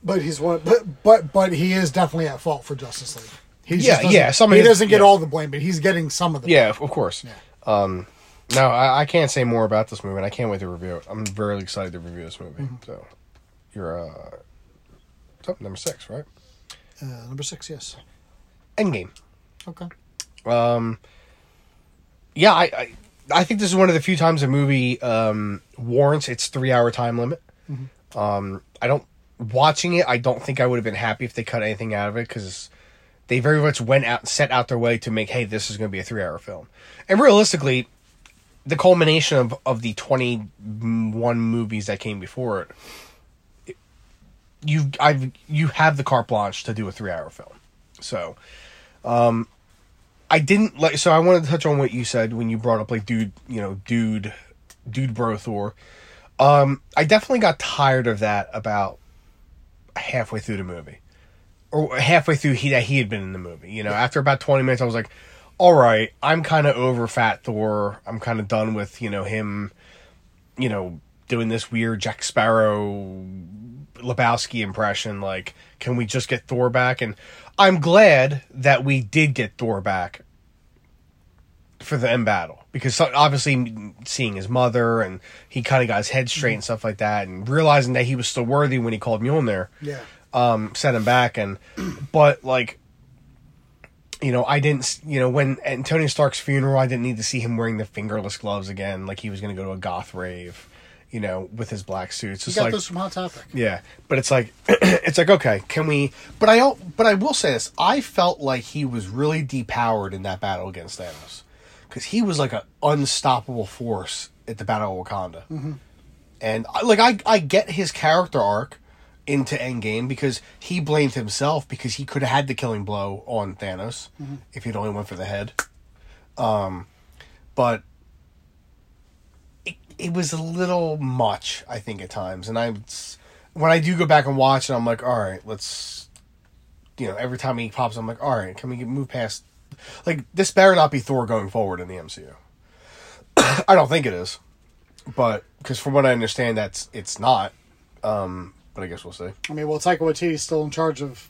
Speaker 2: But he's one. But but but he is definitely at fault for Justice League. He
Speaker 1: Yeah, yeah, some
Speaker 2: he doesn't get
Speaker 1: yeah.
Speaker 2: all the blame, but he's getting some of the.
Speaker 1: Yeah, of of course. Um, no, I, I can't say more about this movie, and I can't wait to review it. I'm very excited to review this movie. So, you're uh, so, number six, right?
Speaker 2: Uh, number six, yes.
Speaker 1: Endgame.
Speaker 2: Okay. Um.
Speaker 1: Yeah, I, I I think this is one of the few times a movie um, warrants its three hour time limit. Um, I don't watching it. I don't think I would have been happy if they cut anything out of it because they very much went out set out their way to make hey this is going to be a three hour film and realistically the culmination of, of the 21 movies that came before it you I've you have the carte blanche to do a three hour film so um I didn't like so I wanted to touch on what you said when you brought up like dude you know dude dude bro Thor um I definitely got tired of that about halfway through the movie or halfway through he that he had been in the movie. You know, after about twenty minutes, I was like, "All right, I'm kind of over Fat Thor. I'm kind of done with you know him, you know, doing this weird Jack Sparrow, Lebowski impression. Like, can we just get Thor back?" And I'm glad that we did get Thor back for the end battle because obviously seeing his mother and he kind of got his head straight and stuff like that, and realizing that he was still worthy when he called Mjolnir
Speaker 2: Yeah.
Speaker 1: um, set him back. And but like, you know, I didn't. You know, when at Tony Stark's funeral, I didn't need to see him wearing the fingerless gloves again, like he was going to go to a goth rave. You know, with his black suits.
Speaker 2: You
Speaker 1: It's
Speaker 2: got
Speaker 1: like
Speaker 2: those from Hot Topic.
Speaker 1: yeah, but it's like it's like okay, can we? But I but I will say this: I felt like he was really depowered in that battle against Thanos because he was like an unstoppable force at the Battle of Wakanda, mm-hmm. and I- like I I get his character arc into Endgame because he blamed himself because he could have had the killing blow on Thanos mm-hmm. if he'd only went for the head, um, but it, it was a little much, I think, at times. And I, when I do go back and watch it, I'm like, all right, let's, you know, every time he pops, I'm like, all right, can we get, move past? Like this better not be Thor going forward in the MCU. I don't think it is, but because from what I understand, that's it's not. Um, but I guess we'll see.
Speaker 2: I mean, well, Taika Waititi's still in charge of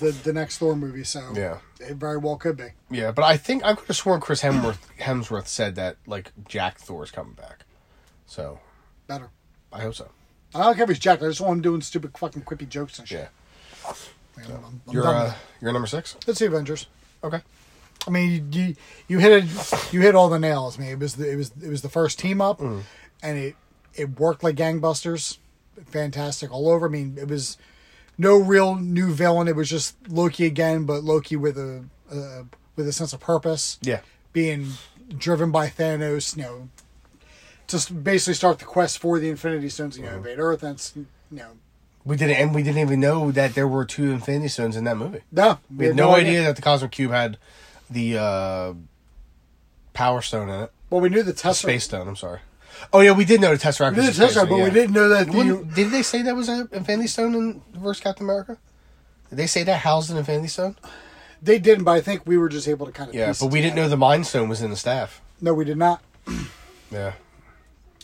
Speaker 2: the the next Thor movie, so
Speaker 1: Yeah.
Speaker 2: it very well could be.
Speaker 1: Yeah, but I think I could have sworn Chris Hemsworth Hemsworth said that like Jack Thor's coming back, so
Speaker 2: Better.
Speaker 1: I hope so.
Speaker 2: I don't care if he's jacked. I just want him doing stupid fucking quippy jokes and shit.
Speaker 1: Yeah,
Speaker 2: Man, I'm, I'm
Speaker 1: you're uh, you're number six.
Speaker 2: Let's see Avengers.
Speaker 1: Okay.
Speaker 2: I mean, you you hit it, you hit all the nails. I mean, it was the, it was it was the first team up,
Speaker 1: Mm.
Speaker 2: and it it worked like gangbusters. Fantastic all over. I mean, it was no real new villain. It was just Loki again, but Loki with a uh, with a sense of purpose.
Speaker 1: Yeah.
Speaker 2: being driven by Thanos. You know, just basically start the quest for the Infinity Stones. You know, invade Earth, That's you know,
Speaker 1: We didn't, and we didn't even know that there were two Infinity Stones in that movie.
Speaker 2: no,
Speaker 1: We had no idea that the Cosmic Cube had the uh, Power Stone in it.
Speaker 2: Well, we knew the Tesseract.
Speaker 1: Space Stone. I'm sorry. Oh yeah, we did know the Tesseract.
Speaker 2: We knew
Speaker 1: was
Speaker 2: the
Speaker 1: a Space
Speaker 2: Tesseract,
Speaker 1: Stone,
Speaker 2: but we
Speaker 1: yeah.
Speaker 2: didn't know that the.
Speaker 1: Wouldn't- did they say that was an Infinity Stone in versus Captain America? Did they say that housed an Infinity Stone?
Speaker 2: They didn't, but I think we were just able to kind of.
Speaker 1: Yeah,
Speaker 2: piece
Speaker 1: but
Speaker 2: it
Speaker 1: we didn't know
Speaker 2: together.
Speaker 1: the Mind Stone was in the staff.
Speaker 2: No, we did not.
Speaker 1: Yeah,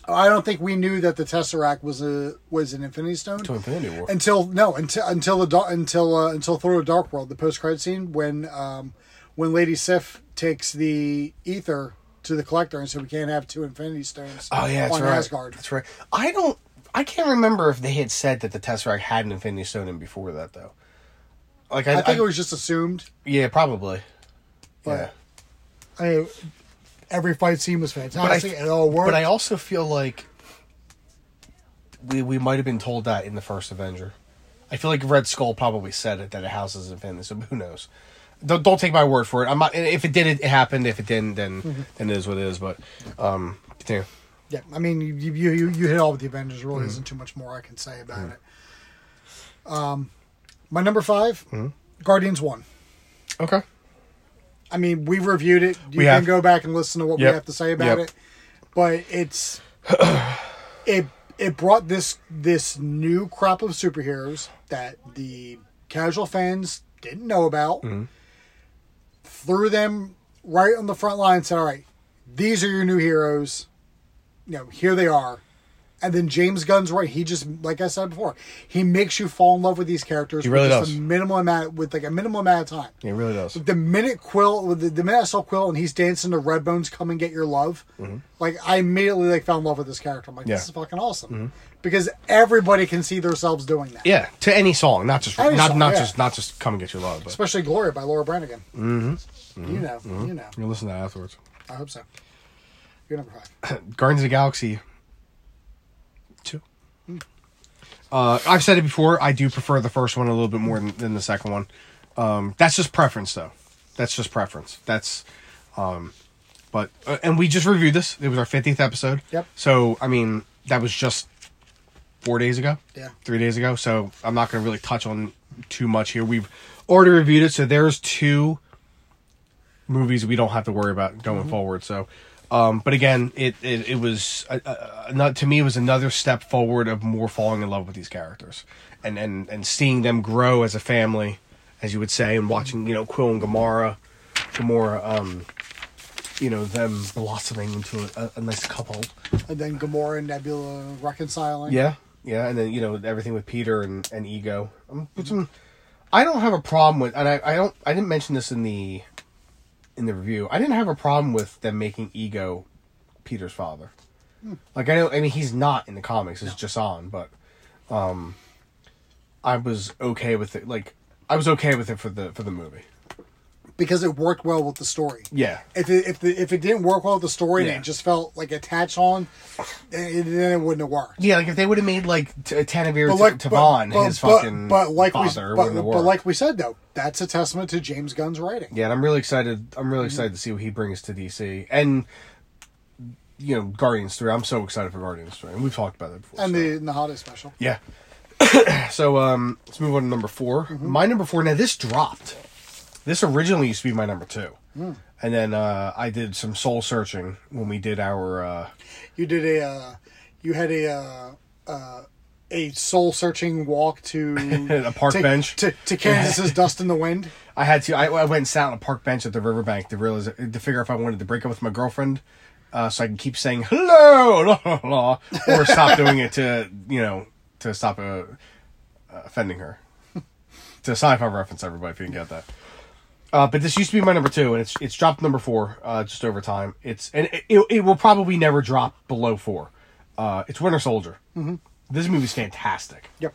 Speaker 2: I don't think we knew that the Tesseract was a was an Infinity Stone
Speaker 1: to Infinity War.
Speaker 2: until no until until the until uh, until Thor: The Dark World, the post credit scene when um when Lady Sif takes the Aether to the collector and said we can't have two Infinity Stones.
Speaker 1: oh yeah, that's
Speaker 2: on
Speaker 1: right.
Speaker 2: Asgard.
Speaker 1: That's right. I don't. I can't remember if they had said that the Tesseract had an Infinity Stone in before that though. Like I,
Speaker 2: I think
Speaker 1: I-
Speaker 2: it was just assumed.
Speaker 1: yeah, probably.
Speaker 2: But-
Speaker 1: yeah.
Speaker 2: I every fight scene was
Speaker 1: But I,
Speaker 2: fantastic. it all worked.
Speaker 1: but I also feel like we we might have been told that in the first Avenger. I feel like Red Skull probably said it that it houses an Infinity. So who knows? Don't, don't take my word for it. I'm not. If it did, it, happened. If it didn't, then
Speaker 2: Mm-hmm.
Speaker 1: then it is what it is. But um, continue.
Speaker 2: yeah, I mean you you you, you hit all with the Avengers. There
Speaker 1: Mm-hmm.
Speaker 2: really isn't too much more I can say about it. Um, my number 5
Speaker 1: Mm-hmm.
Speaker 2: Guardians One.
Speaker 1: Okay.
Speaker 2: I mean, we've reviewed it. You
Speaker 1: We
Speaker 2: can
Speaker 1: have.
Speaker 2: go back and listen to what we have to say about
Speaker 1: Yep.
Speaker 2: it. But it's it it brought this this new crop of superheroes that the casual fans didn't know about.
Speaker 1: Mm-hmm.
Speaker 2: Threw them right on the front line and said, "All right, these are your new heroes. You know, here they are." And then James Gunn's right. He just, like I said before, he makes you fall in love with these characters.
Speaker 1: He really
Speaker 2: with just
Speaker 1: does.
Speaker 2: A minimal amount, with like a minimal amount of time.
Speaker 1: He really does.
Speaker 2: The minute Quill, the, the minute I saw Quill and he's dancing to Redbone's, "Come and Get Your Love," like I immediately like fell in love with this character. I'm like,
Speaker 1: Mm-hmm. Yeah.
Speaker 2: this is fucking awesome because everybody can see themselves doing that.
Speaker 1: Yeah, to any song, not just
Speaker 2: Any
Speaker 1: not
Speaker 2: song,
Speaker 1: not
Speaker 2: yeah.
Speaker 1: just not just come and get your love. But
Speaker 2: Especially "Glory" by Laura Branigan. Mm-hmm. You know, you know.
Speaker 1: you'll listen to that afterwards.
Speaker 2: I hope so. You're number five.
Speaker 1: Guardians of the Galaxy two. Uh, I've said it before. I do prefer the first one a little bit more than, than the second one. Um, that's just preference, though. That's just preference. That's, um, but uh, and we just reviewed this. It was our fiftieth episode.
Speaker 2: Yep.
Speaker 1: So I mean, that was just four days ago.
Speaker 2: Yeah.
Speaker 1: Three days ago. So I'm not going to really touch on too much here. We've already reviewed it, so there's two movies we don't have to worry about going forward. So, um, but again, it it, it was uh, uh, not to me. It was another step forward of more falling in love with these characters and and and seeing them grow as a family, as you would say, and watching you know Quill and Gamora, Gamora, um, you know them blossoming into a, a nice couple.
Speaker 2: And then Gamora and Nebula reconciling.
Speaker 1: Yeah, yeah, and then you know everything with Peter and and Ego. Um, um, I don't have a problem with, and I, I don't, I didn't mention this in the in the review. I didn't have a problem with them making Ego Peter's father. Like I know, I mean, he's not in the comics; it's just on, but um, I was okay with it. Like I was okay with it for the for the movie.
Speaker 2: Because it worked well with the story.
Speaker 1: Yeah,
Speaker 2: If it, if the, if it didn't work well with the story
Speaker 1: Yeah.
Speaker 2: and it just felt like attached on, then then it wouldn't have worked.
Speaker 1: yeah. Like if they would have made like T- Tanavir
Speaker 2: But
Speaker 1: T-
Speaker 2: like,
Speaker 1: Tavon
Speaker 2: but,
Speaker 1: his fucking
Speaker 2: but like we,
Speaker 1: father, it
Speaker 2: but, but like we said though, that's a testament to James Gunn's writing.
Speaker 1: Yeah, and I'm really excited. I'm
Speaker 2: Mm-hmm.
Speaker 1: really excited to see what he brings to DC, and you know, Guardians Three. I'm so excited for Guardians Three, and we've talked about that before.
Speaker 2: And
Speaker 1: so.
Speaker 2: the Nahada special.
Speaker 1: yeah. so um, let's move on to number 4
Speaker 2: Mm-hmm.
Speaker 1: My number four. Now this dropped. This originally used to be my number two,
Speaker 2: Mm.
Speaker 1: and then uh, I did some soul searching when we did our. Uh,
Speaker 2: You did a, uh, you had a, uh, uh, a soul searching walk to
Speaker 1: A park
Speaker 2: to,
Speaker 1: bench.
Speaker 2: to, to Kansas's Dust in the Wind.
Speaker 1: I had to. I, I went and sat on a park bench at the riverbank to realize to figure if I wanted to break up with my girlfriend, uh, so I can keep saying hello, la, la, la, or stop doing it to you know to stop uh, offending her. It's a sci-fi reference, everybody, if you can get that. Uh, but this used to be my number two, and it's it's dropped number four uh, just over time. It's and it, it, it will probably never drop below four. Uh, it's Winter Soldier. Mm-hmm. This movie's fantastic.
Speaker 2: Yep.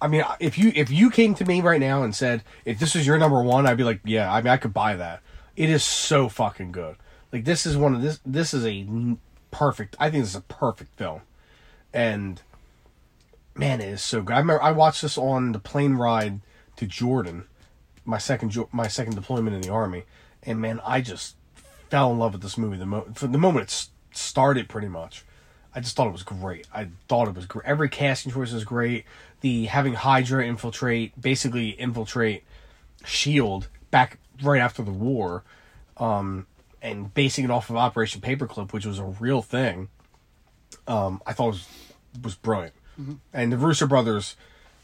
Speaker 1: I mean, if you if you came to me right now and said if this is your number one, I'd be like, yeah, I mean, I could buy that. It is so fucking good. Like this is one of this. This is a perfect. I think this is a perfect film, and man, it is so good. I remember I watched this on the plane ride to Jordan, my second my second deployment in the army, and man, I just fell in love with this movie the mo- from the moment it started. Pretty much, I just thought it was great. I thought it was great. Every casting choice was great. The having Hydra infiltrate, basically infiltrate Shield back right after the war, um, and basing it off of Operation Paperclip, which was a real thing. Um, I thought was was brilliant, and the Russo brothers,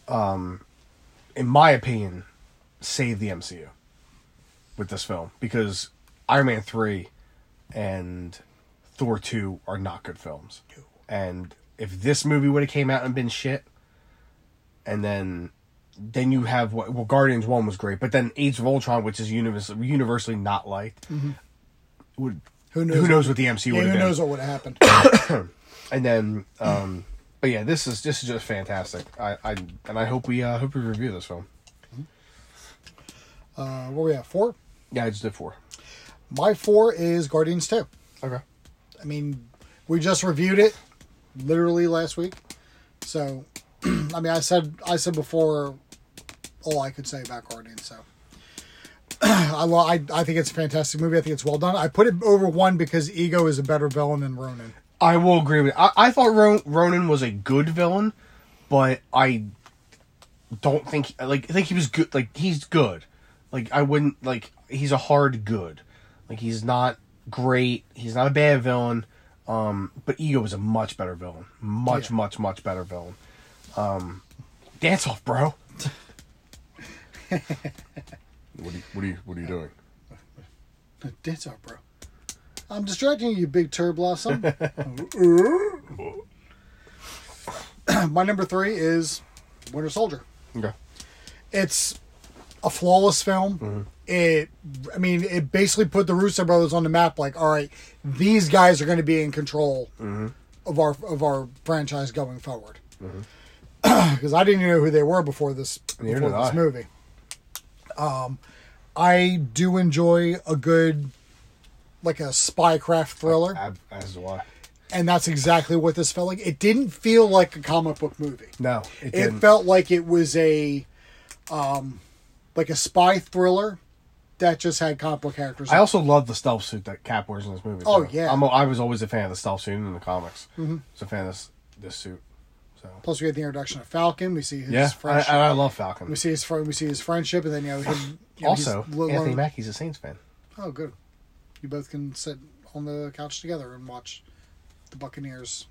Speaker 1: um, in my opinion, saved the MCU with this film because Iron Man three and Thor two are not good films, and if this movie would have came out and been shit, and then then you have what well Guardians one was great, but then Age of Ultron, which is universally universally not liked, would
Speaker 2: Who knows?
Speaker 1: who knows what the MCU
Speaker 2: Yeah,
Speaker 1: would
Speaker 2: who
Speaker 1: have been.
Speaker 2: knows what would have happened?
Speaker 1: And then, um, but yeah, this is this is just fantastic. I, I and I hope we uh, hope we review this film.
Speaker 2: Uh, where we at? Four.
Speaker 1: Yeah, I just did four.
Speaker 2: My four is Guardians Two.
Speaker 1: Okay.
Speaker 2: I mean, we just reviewed it literally last week. So, I mean, I said I said before all I could say about Guardians. So, I, lo- I I think it's a fantastic movie. I think it's well done. I put it over one because Ego is a better villain than Ronan.
Speaker 1: I will agree with. I, I thought Ron, Ronan was a good villain, but I don't think like I think he was good. Like he's good. Like I wouldn't like he's a hard good. Like he's not great. He's not a bad villain. Um, but Ego is a much better villain. Much,
Speaker 2: Yeah.
Speaker 1: much, much better villain. Um, dance off, bro. what, are you, what are you What are you doing?
Speaker 2: Dance off, bro. I'm distracting you, you big turd blossom. My number three is Winter Soldier.
Speaker 1: Okay.
Speaker 2: it's a flawless film. It, I mean, it basically put the Russo brothers on the map. Like, all right, these guys are going to be in control of our of our franchise going forward. Because I didn't even know who they were before this
Speaker 1: Neither
Speaker 2: before this
Speaker 1: I.
Speaker 2: movie. Um, I do enjoy a good, like a spycraft thriller,
Speaker 1: As do I.
Speaker 2: and that's exactly what this felt like. It didn't feel like a comic book movie
Speaker 1: No, it
Speaker 2: it felt like it was a um like a spy thriller that just had comic book characters.
Speaker 1: I also love the stealth suit that Cap wears in this movie.
Speaker 2: Oh,
Speaker 1: too.
Speaker 2: yeah.
Speaker 1: I'm a, I was always a fan of the stealth suit in the comics. Mm-hmm. I was a fan of this this suit. So
Speaker 2: Plus, we had the introduction of Falcon. We see his
Speaker 1: yeah, I,
Speaker 2: friendship.
Speaker 1: I love Falcon.
Speaker 2: we see his fr- we see his friendship, and then you know him. You know,
Speaker 1: also,
Speaker 2: lo-
Speaker 1: Anthony
Speaker 2: lo-
Speaker 1: Mackie's a Saints fan.
Speaker 2: Oh, good. You both can sit on the couch together and watch the Buccaneers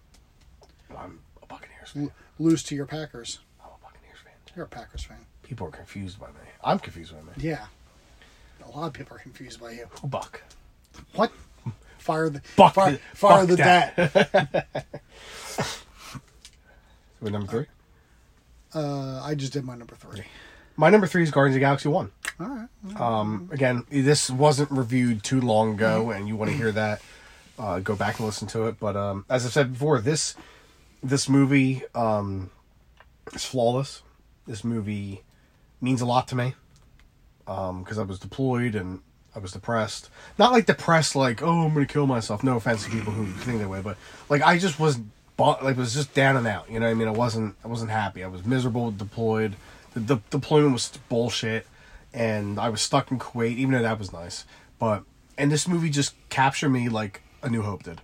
Speaker 1: I'm a Buccaneers fan.
Speaker 2: l- lose to your Packers.
Speaker 1: I'm a Buccaneers fan.
Speaker 2: You're a Packers fan.
Speaker 1: People are confused by me. I'm confused by me.
Speaker 2: Yeah. A lot of people are confused by you.
Speaker 1: Who Buck?
Speaker 2: What? Fire the
Speaker 1: Buck
Speaker 2: fire,
Speaker 1: the-
Speaker 2: fire
Speaker 1: fuck
Speaker 2: the
Speaker 1: that.
Speaker 2: dad.
Speaker 1: With number three.
Speaker 2: Uh, I just did my number three.
Speaker 1: My number three is Guardians of the Galaxy One.
Speaker 2: All right.
Speaker 1: Um, again, this wasn't reviewed too long ago, and you want to hear that, uh, go back and listen to it. But um, as I said before, this this movie um, is flawless. This movie means a lot to me um, because I was deployed and I was depressed. Not like depressed, like oh I'm gonna kill myself. No offense to people who think that way, but like I just was bu- like was just down and out. You know what I mean? I wasn't I wasn't happy. I was miserable, deployed. The, the deployment was bullshit, and I was stuck in Kuwait. Even though that was nice, but and this movie just captured me like A New Hope did.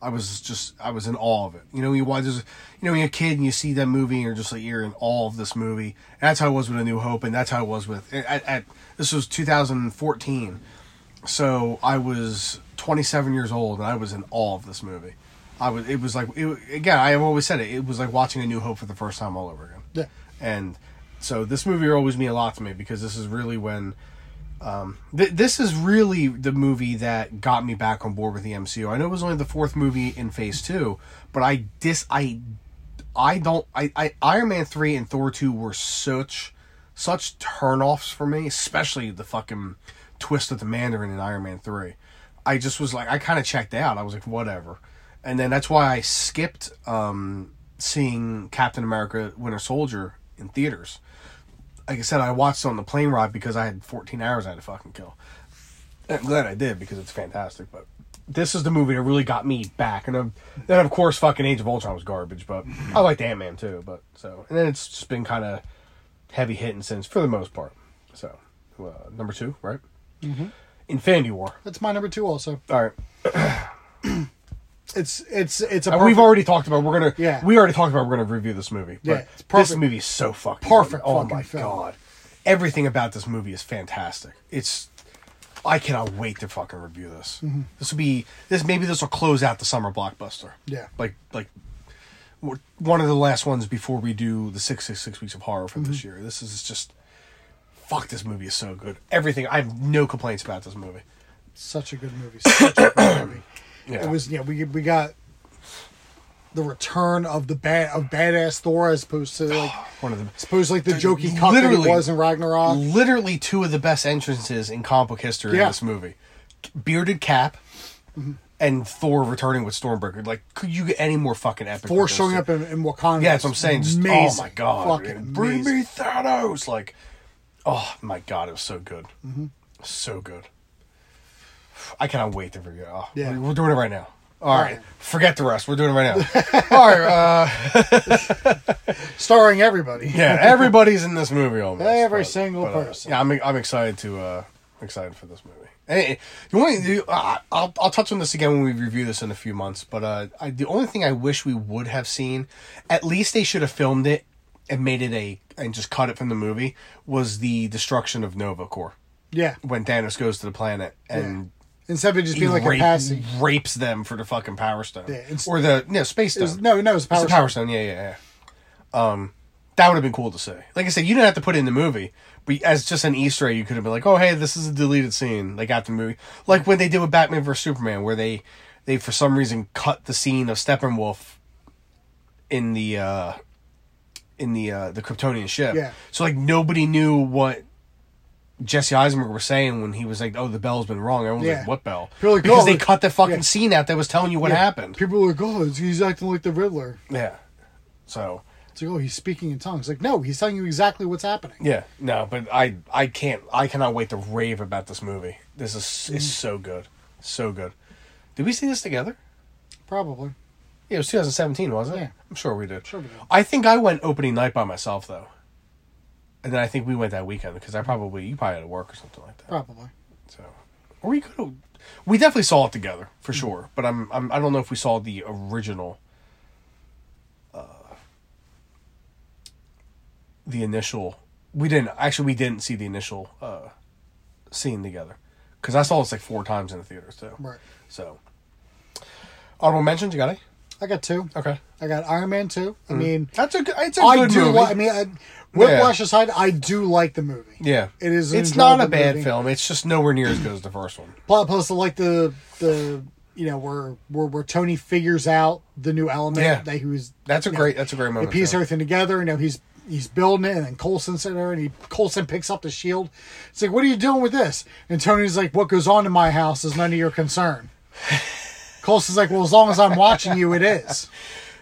Speaker 1: I was just I was in awe of it. You know, you why there's you know when you're a kid and you see that movie and you're just like you're in awe of this movie. And that's how I was with A New Hope, and that's how I was with at, at this was 2014. So I was 27 years old and I was in awe of this movie. I was it was like it, again I have always said it. It was like watching A New Hope for the first time all over again.
Speaker 2: Yeah.
Speaker 1: And so this movie always mean a lot to me because this is really when um, th- this is really the movie that got me back on board with the MCU. I know it was only the fourth movie in Phase Two, but I dis I I don't I, I Iron Man three and Thor two were such such turnoffs for me, especially the fucking twist of the Mandarin in Iron Man three. I just was like I kind of checked out. I was like whatever, and then that's why I skipped um, seeing Captain America Winter Soldier in theaters like I said, I watched it on the plane ride because I had 14 hours I had to fucking kill. I'm glad I did because it's fantastic. But this is the movie that really got me back. And um, then, of course, fucking Age of Ultron was garbage. But I liked Ant Man too. But so, and then it's just been kind of heavy hitting since for the most part. So, uh, number two, right? Mm-hmm. Infinity War.
Speaker 2: That's my number two. Also,
Speaker 1: All right.
Speaker 2: it's it's it's a
Speaker 1: Uh, We've already talked about. We're gonna.
Speaker 2: Yeah.
Speaker 1: We already talked about. We're gonna review this movie.
Speaker 2: Yeah, it's
Speaker 1: this movie is so fucking
Speaker 2: Perfect
Speaker 1: good. Oh my
Speaker 2: film.
Speaker 1: god! Everything about this movie is fantastic. It's. I cannot wait to fucking review this.
Speaker 2: Mm-hmm.
Speaker 1: This will be this. Maybe this will close out the summer blockbuster.
Speaker 2: Yeah.
Speaker 1: Like like. One of the last ones before we do the six six six weeks of horror for
Speaker 2: Mm-hmm.
Speaker 1: this year. This is just. Fuck! This movie is so good. Everything. I have no complaints about this movie.
Speaker 2: such a good movie. Such a good movie.
Speaker 1: Yeah.
Speaker 2: It was yeah. We we got the return of the bad of badass Thor as opposed to like
Speaker 1: one of the
Speaker 2: as opposed to like the jokey cuck that
Speaker 1: Literally.
Speaker 2: was in Ragnarok.
Speaker 1: literally two of the best entrances in comic book history in
Speaker 2: Yeah.
Speaker 1: this movie. Bearded Cap and Thor returning with Stormbreaker. Like, could you get any more fucking epic?
Speaker 2: Thor
Speaker 1: those
Speaker 2: showing
Speaker 1: two?
Speaker 2: up in, in Wakanda.
Speaker 1: Yeah, that's what I'm saying. Just, oh my god,
Speaker 2: fucking
Speaker 1: bring
Speaker 2: amazing.
Speaker 1: me Thanos! Like, oh my god, it was so good,
Speaker 2: Mm-hmm.
Speaker 1: so good. I cannot wait to figure it out.
Speaker 2: Yeah.
Speaker 1: we're doing it right now. All
Speaker 2: All
Speaker 1: right,
Speaker 2: right.
Speaker 1: forget the rest. We're doing it right now. All right, uh,
Speaker 2: starring everybody.
Speaker 1: yeah, everybody's in this movie almost.
Speaker 2: Every single
Speaker 1: uh,
Speaker 2: person.
Speaker 1: yeah, I'm I'm excited to uh excited for this movie. Hey, the only the, uh, I'll I'll touch on this again when we review this in a few months. But uh, I, the only thing I wish we would have seen, at least they should have filmed it and made it a and just cut it from the movie was the destruction of Nova Corps
Speaker 2: Yeah.
Speaker 1: when Thanos goes to the planet and.
Speaker 2: Instead of it just being like
Speaker 1: rape-
Speaker 2: a passing.
Speaker 1: rapes them for the fucking power stone,
Speaker 2: Yeah, it's-
Speaker 1: or the no space stone.
Speaker 2: was, no, no, it was
Speaker 1: It's
Speaker 2: power.
Speaker 1: the Power Stone, yeah, yeah, yeah. Um, that would have been cool to see. Like I said, you didn't have to put it in the movie, but as just an Easter egg, you could have been like, "Oh, hey, this is a deleted scene." Like at the movie, like when they did with Batman vs Superman, where they they for some reason cut the scene of Steppenwolf in the uh in the uh the Kryptonian ship.
Speaker 2: Yeah.
Speaker 1: So like nobody knew what. Jesse Eisenberg was saying when he was like, "Oh, the bell's been wrong." Everyone's
Speaker 2: Yeah.
Speaker 1: like, "What bell?"
Speaker 2: People like,
Speaker 1: because
Speaker 2: "Oh,
Speaker 1: they cut the fucking
Speaker 2: yeah.
Speaker 1: scene out that was telling you what
Speaker 2: Yeah.
Speaker 1: happened.
Speaker 2: People were like, "Oh, he's acting like the Riddler."
Speaker 1: Yeah. So
Speaker 2: It's like, "Oh, he's speaking in tongues." Like, no, he's telling you exactly what's happening.
Speaker 1: Yeah, no, but I I can't I cannot wait to rave about this movie. This is mm. is so good, so good. Did we see this together?
Speaker 2: Probably.
Speaker 1: Yeah, it was 2017, wasn't it?
Speaker 2: Yeah.
Speaker 1: I'm sure we did.
Speaker 2: Sure we did.
Speaker 1: I think I went opening night by myself though. And then I think we went that weekend because I probably you probably had to work or something like that.
Speaker 2: Probably.
Speaker 1: So, or we could have. We definitely saw it together for sure, but I'm, I'm I don't know if we saw the original. Uh, the initial, we didn't actually. We didn't see the initial uh, scene together because I saw this like four times in the theaters too.
Speaker 2: Right.
Speaker 1: So, honorable mentions. You got it?
Speaker 2: I got two.
Speaker 1: Okay,
Speaker 2: I got Iron Man two. I mm. mean,
Speaker 1: that's a good. It's a
Speaker 2: I
Speaker 1: good
Speaker 2: do.
Speaker 1: movie.
Speaker 2: Li- I mean, I, Whiplash aside, I do like the movie.
Speaker 1: yeah,
Speaker 2: It is
Speaker 1: It's not a bad
Speaker 2: movie.
Speaker 1: film. It's just nowhere near as good as the first one.
Speaker 2: Plus, plus I like the the you know where where where Tony figures out the new element
Speaker 1: Yeah.
Speaker 2: that he was.
Speaker 1: That's a great.
Speaker 2: Know,
Speaker 1: That's a great moment.
Speaker 2: piece
Speaker 1: too.
Speaker 2: everything together. You know, he's he's building it, and then Coulson's in there, and he Coulson picks up the shield. It's like, what are you doing with this? And Tony's like, what goes on in my house is none of your concern. Coulson's like, well, as long as I'm watching you, it is.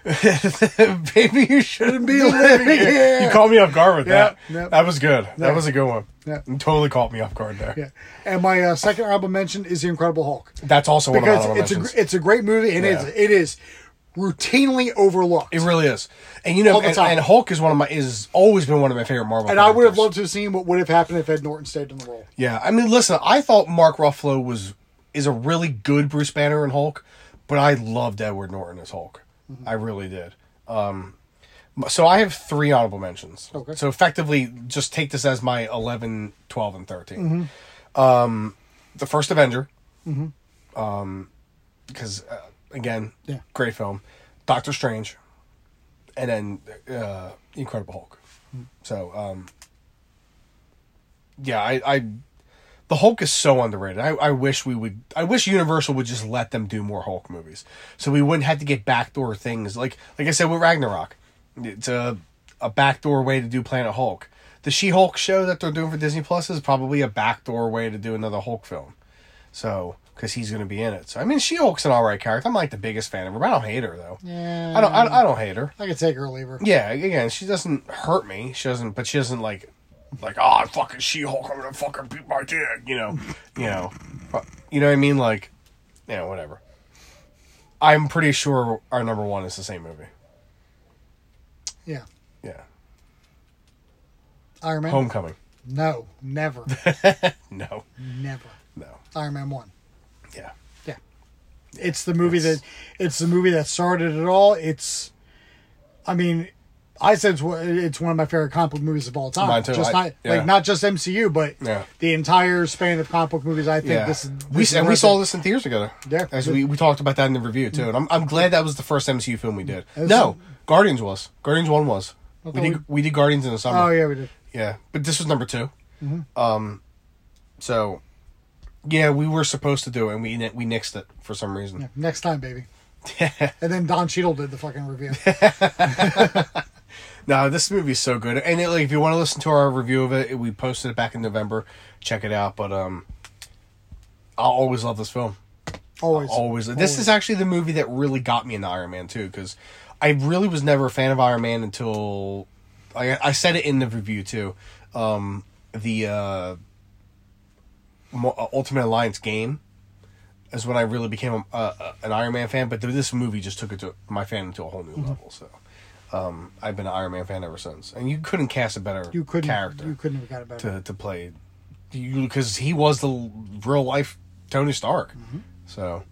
Speaker 1: Maybe you shouldn't
Speaker 2: be living here.
Speaker 1: You caught me off guard with that.
Speaker 2: Yep, yep.
Speaker 1: That was good.
Speaker 2: Yeah.
Speaker 1: That was a good one.
Speaker 2: Yeah.
Speaker 1: Totally caught me off guard there.
Speaker 2: Yeah. And my uh, second honorable mention is the Incredible Hulk
Speaker 1: That's also one of my
Speaker 2: because it's a
Speaker 1: mentions.
Speaker 2: gr- it's a great movie and it's
Speaker 1: Yeah.
Speaker 2: it is routinely overlooked.
Speaker 1: it really is. And you know, and, and Hulk is one of my is always been one of my favorite Marvel.
Speaker 2: and I would have loved to have seen what would have happened if Ed Norton stayed in the role.
Speaker 1: Yeah, I mean, listen, I thought Mark Ruffalo was is a really good Bruce Banner and Hulk, but I loved Edward Norton as Hulk.
Speaker 2: Mm-hmm.
Speaker 1: I really did. Um, so I have three honorable mentions.
Speaker 2: Okay.
Speaker 1: So effectively, just take this as my 11, 12, and 13.
Speaker 2: Mm-hmm.
Speaker 1: Um, the first Avenger. Um, because uh, again,
Speaker 2: Yeah.
Speaker 1: great film. Doctor Strange, and then uh, Incredible Hulk. So um, yeah, I, I the Hulk is so underrated. I, I wish we would. I wish Universal would just let them do more Hulk movies, so we wouldn't have to get backdoor things like like I said with Ragnarok. It's a a backdoor way to do Planet Hulk. The She Hulk show that they're doing for Disney Plus is probably a backdoor way to do another Hulk film. So because he's going to be in it. So I mean, She Hulk's an alright character. I'm like the biggest fan of her, but I don't hate her though.
Speaker 2: Yeah,
Speaker 1: I don't. I, I don't hate her.
Speaker 2: I could take her or leave her.
Speaker 1: Yeah, again, she doesn't hurt me. She doesn't, but she doesn't like, like, oh, I fucking She Hulk. I'm gonna fucking beat my dick. You know, you know, you know what I mean? Like, yeah, whatever. I'm pretty sure our number one is the same movie.
Speaker 2: Yeah,
Speaker 1: Yeah,
Speaker 2: Iron Man.
Speaker 1: Homecoming.
Speaker 2: No, never,
Speaker 1: No,
Speaker 2: never.
Speaker 1: no.
Speaker 2: Iron Man one.
Speaker 1: Yeah,
Speaker 2: Yeah, it's the movie that it's the movie that started it all. It's, I mean, I said it's, one- it's one of my favorite comic book movies of all time.
Speaker 1: Mine too.
Speaker 2: Just
Speaker 1: I-
Speaker 2: not
Speaker 1: yeah.
Speaker 2: like not just MCU, but
Speaker 1: Yeah.
Speaker 2: the entire span of comic book movies. I think
Speaker 1: yeah.
Speaker 2: this is
Speaker 1: we
Speaker 2: is
Speaker 1: and we saw this in theaters together.
Speaker 2: Yeah.
Speaker 1: as we we talked about that in the review too. And I'm I'm glad that was the first MCU film we did. No, Guardians was Guardians one was. We did
Speaker 2: we-
Speaker 1: we did Guardians in the summer.
Speaker 2: Oh yeah, we did.
Speaker 1: Yeah, but this was number 2
Speaker 2: Mm-hmm.
Speaker 1: Um, so yeah, we were supposed to do it, and we we nixed it for some reason.
Speaker 2: Next time, baby. and then Don Cheadle did the fucking review.
Speaker 1: No, this movie is so good, and it, like if you want to listen to our review of it, we posted it back in November. Check it out. But um, I'll always love this film.
Speaker 2: Always,
Speaker 1: Always. This
Speaker 2: Always.
Speaker 1: is actually the movie that really got me into Iron Man too, because I really was never a fan of Iron Man until I, I said it in the review too. Um, the uh, uh, Ultimate Alliance game is when I really became a, uh, an Iron Man fan. But this movie just took it to my fan to a whole new
Speaker 2: Mm-hmm.
Speaker 1: level. So um, I've been an Iron Man fan ever since. And you couldn't cast a better
Speaker 2: you couldn't
Speaker 1: character
Speaker 2: you couldn't have got it better.
Speaker 1: to to play because he was the real life Tony Stark.
Speaker 2: Mm-hmm.
Speaker 1: So,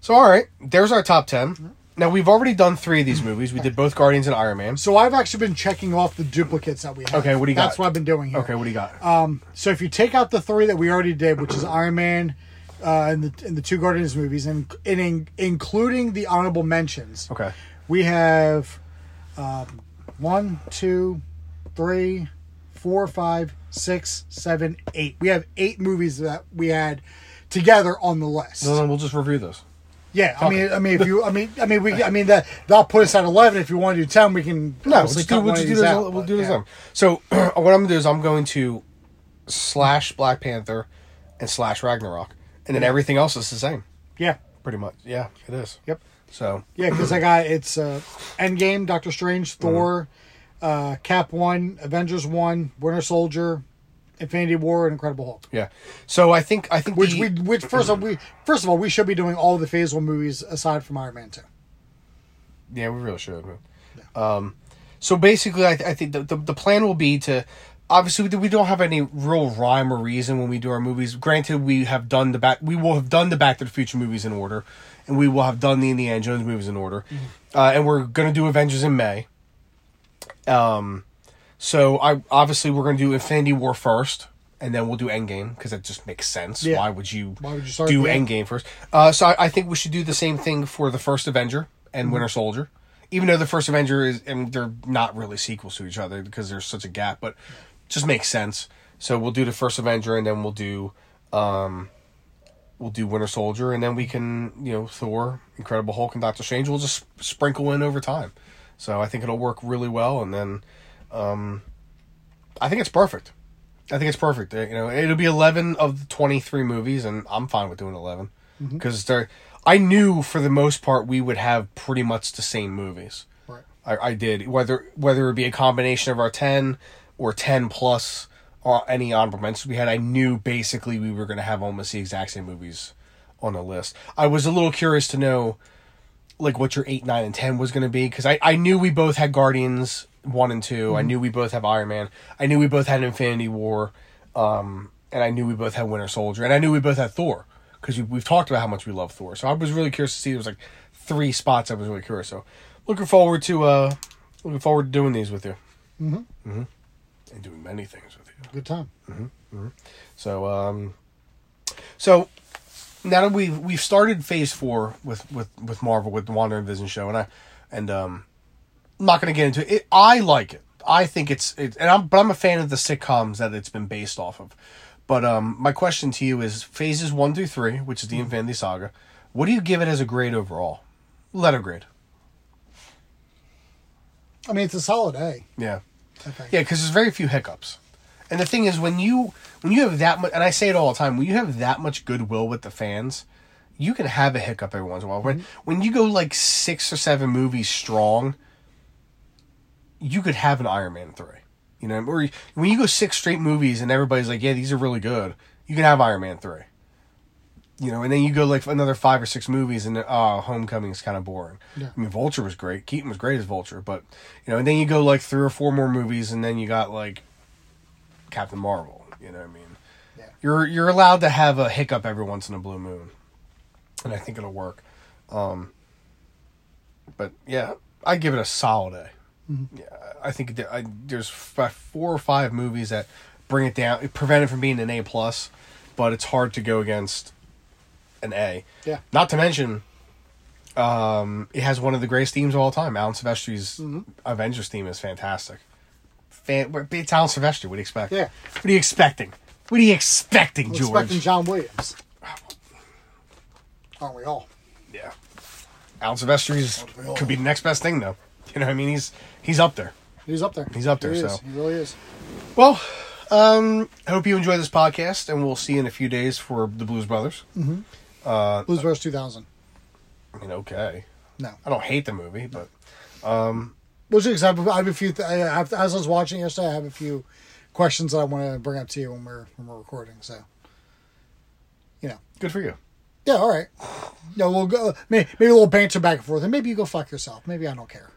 Speaker 1: so all right, there's our top 10 Now we've already done three of these movies. We did both Guardians and Iron Man.
Speaker 2: So I've actually been checking off the duplicates that we have.
Speaker 1: Okay, what do you
Speaker 2: That's
Speaker 1: got?
Speaker 2: That's what I've been doing here.
Speaker 1: Okay, what do you got?
Speaker 2: Um, so if you take out the three that we already did, which is Iron Man, uh, and the and the two Guardians movies, and, and in, including the honorable mentions,
Speaker 1: okay,
Speaker 2: we have um, one, two, three, four, five, six, seven, eight. We have eight movies that we had together on the list.
Speaker 1: so then we'll just review those.
Speaker 2: Yeah, I mean, I mean, if you, I mean, I mean, we, I mean that that'll put us at eleven. If you want to do ten, we can.
Speaker 1: No, we'll just do, we'll just do this.
Speaker 2: out,
Speaker 1: we'll
Speaker 2: but,
Speaker 1: do this.
Speaker 2: yeah.
Speaker 1: So what I'm gonna do is I'm going to slash Black Panther and slash Ragnarok, and then everything else is the same,
Speaker 2: Yeah,
Speaker 1: pretty much. Yeah, it is.
Speaker 2: yep.
Speaker 1: So
Speaker 2: Yeah, because I got it's uh, Endgame, Doctor Strange, Thor, uh, Cap One, Avengers One, Winter Soldier, Infinity War, and Incredible Hulk.
Speaker 1: yeah, so I think I think
Speaker 2: Which
Speaker 1: the-
Speaker 2: we, which first of all, we first of all we should be doing all the Phase One movies aside from Iron Man Two.
Speaker 1: Yeah, we really should. Man. Um, So basically, I, I think the, the the plan will be to obviously we we don't have any real rhyme or reason when we do our movies. Granted, we have done the back we will have done the Back to the Future movies in order, and we will have done the Indiana Jones movies in order, uh, and we're gonna do Avengers in May. Um, so I obviously we're gonna do Infinity War first. And then we'll do Endgame because that just makes sense.
Speaker 2: Yeah.
Speaker 1: Why would you,
Speaker 2: Why would you start
Speaker 1: do? Endgame first? Uh, so I, I think we should do the same thing for the first Avenger and Winter Soldier even though the first Avenger is, and they're not really sequels to each other because there's such a gap, but just makes sense. So we'll do the first Avenger, and then we'll do, um, we'll do Winter Soldier, and then we can, you know, Thor, Incredible Hulk, and Doctor Strange. We'll just sprinkle in over time. So I think it'll work really well, and then, um, I think it's perfect. I think it's perfect. Uh, You know, it'll be eleven of the twenty three movies, and I'm fine with doing eleven because they're. I knew for the most part we would have pretty much the same movies.
Speaker 2: Right.
Speaker 1: I, I did whether whether it would be a combination of our ten or ten plus or any honorable mentions we had. I knew basically we were going to have almost the exact same movies on the list. I was a little curious to know like what your eight, nine, and ten was going to be because I I knew we both had Guardians one and 2 I knew we both have Iron Man. I knew we both had Infinity War, um, and I knew we both had Winter Soldier, and I knew we both had Thor because we, we've talked about how much we love Thor. So I was really curious to see. There was like three spots I was really curious. So looking forward to uh looking forward to doing these with you. Mm-hmm. Mm-hmm. And doing many things with you.
Speaker 2: Good time.
Speaker 1: So um, so now that we've we've started Phase Four with with with Marvel with the WandaVision show, and I and um, I'm not going to get into it. I like it. I think it's it, and I'm but I'm a fan of the sitcoms that it's been based off of. But um, my question to you is phases one through three, which is the Infinity Saga. What do you give it as a grade overall? Letter grade.
Speaker 2: I mean, it's a solid A.
Speaker 1: Yeah. Yeah, because there's very few hiccups. And the thing is, when you when you have that much, and I say it all the time, when you have that much goodwill with the fans, you can have a hiccup every once in a while. When mm-hmm. when you go like six or seven movies strong, you could have an Iron Man three. You know, or when you go six straight movies and everybody's like, "Yeah, these are really good," you can have Iron Man three. You know, and then you go like another five or six movies, and oh, Homecoming is kind of boring.
Speaker 2: Yeah.
Speaker 1: I mean, Vulture was great. Keaton was great as Vulture, but you know, and then you go like three or four more movies, and then you got like Captain Marvel. You know what I mean?
Speaker 2: Yeah.
Speaker 1: You're you're allowed to have a hiccup every once in a blue moon, and I think it'll work. Um, but yeah, I give it a solid A. Yeah, I think I, there's four or five movies that bring it down, prevent it from being an A plus, but it's hard to go against an A.
Speaker 2: Yeah.
Speaker 1: Not to mention, um, it has one of the greatest themes of all time. Alan Silvestri's Avengers theme is fantastic. Fan, it's Alan Silvestri. What do you expect?
Speaker 2: Yeah.
Speaker 1: What are you expecting? What are you expecting,
Speaker 2: I'm
Speaker 1: George?
Speaker 2: expecting John Williams. Aren't we all?
Speaker 1: Yeah. Alan Silvestri's
Speaker 2: Aren't we all?
Speaker 1: could be the next best thing, though. You know, what I mean, he's he's up there.
Speaker 2: He's up there.
Speaker 1: He's up there,
Speaker 2: He is.
Speaker 1: so.
Speaker 2: He really is.
Speaker 1: Well, um, I hope you enjoy this podcast, and we'll see you in a few days for the Blues Brothers. Uh,
Speaker 2: Blues Brothers 2000.
Speaker 1: I mean, okay.
Speaker 2: No.
Speaker 1: I don't hate the movie, but
Speaker 2: Which is, I have, I have a few, th- I have, as I was watching yesterday, I have a few questions that I want to bring up to you when we're, when we're recording. So, you know.
Speaker 1: good for you.
Speaker 2: Yeah, all right. No, we'll go, maybe, maybe a little banter back and forth, and maybe you go fuck yourself. Maybe I don't care.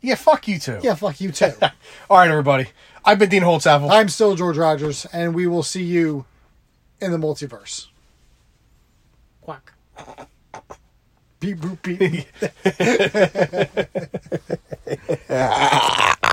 Speaker 1: Yeah, fuck you too.
Speaker 2: Yeah, fuck you too.
Speaker 1: All right, everybody. I've been Dean Holtzapfel.
Speaker 2: I'm still George Rogers, and we will see you in the multiverse. Quack. Beep boop beep.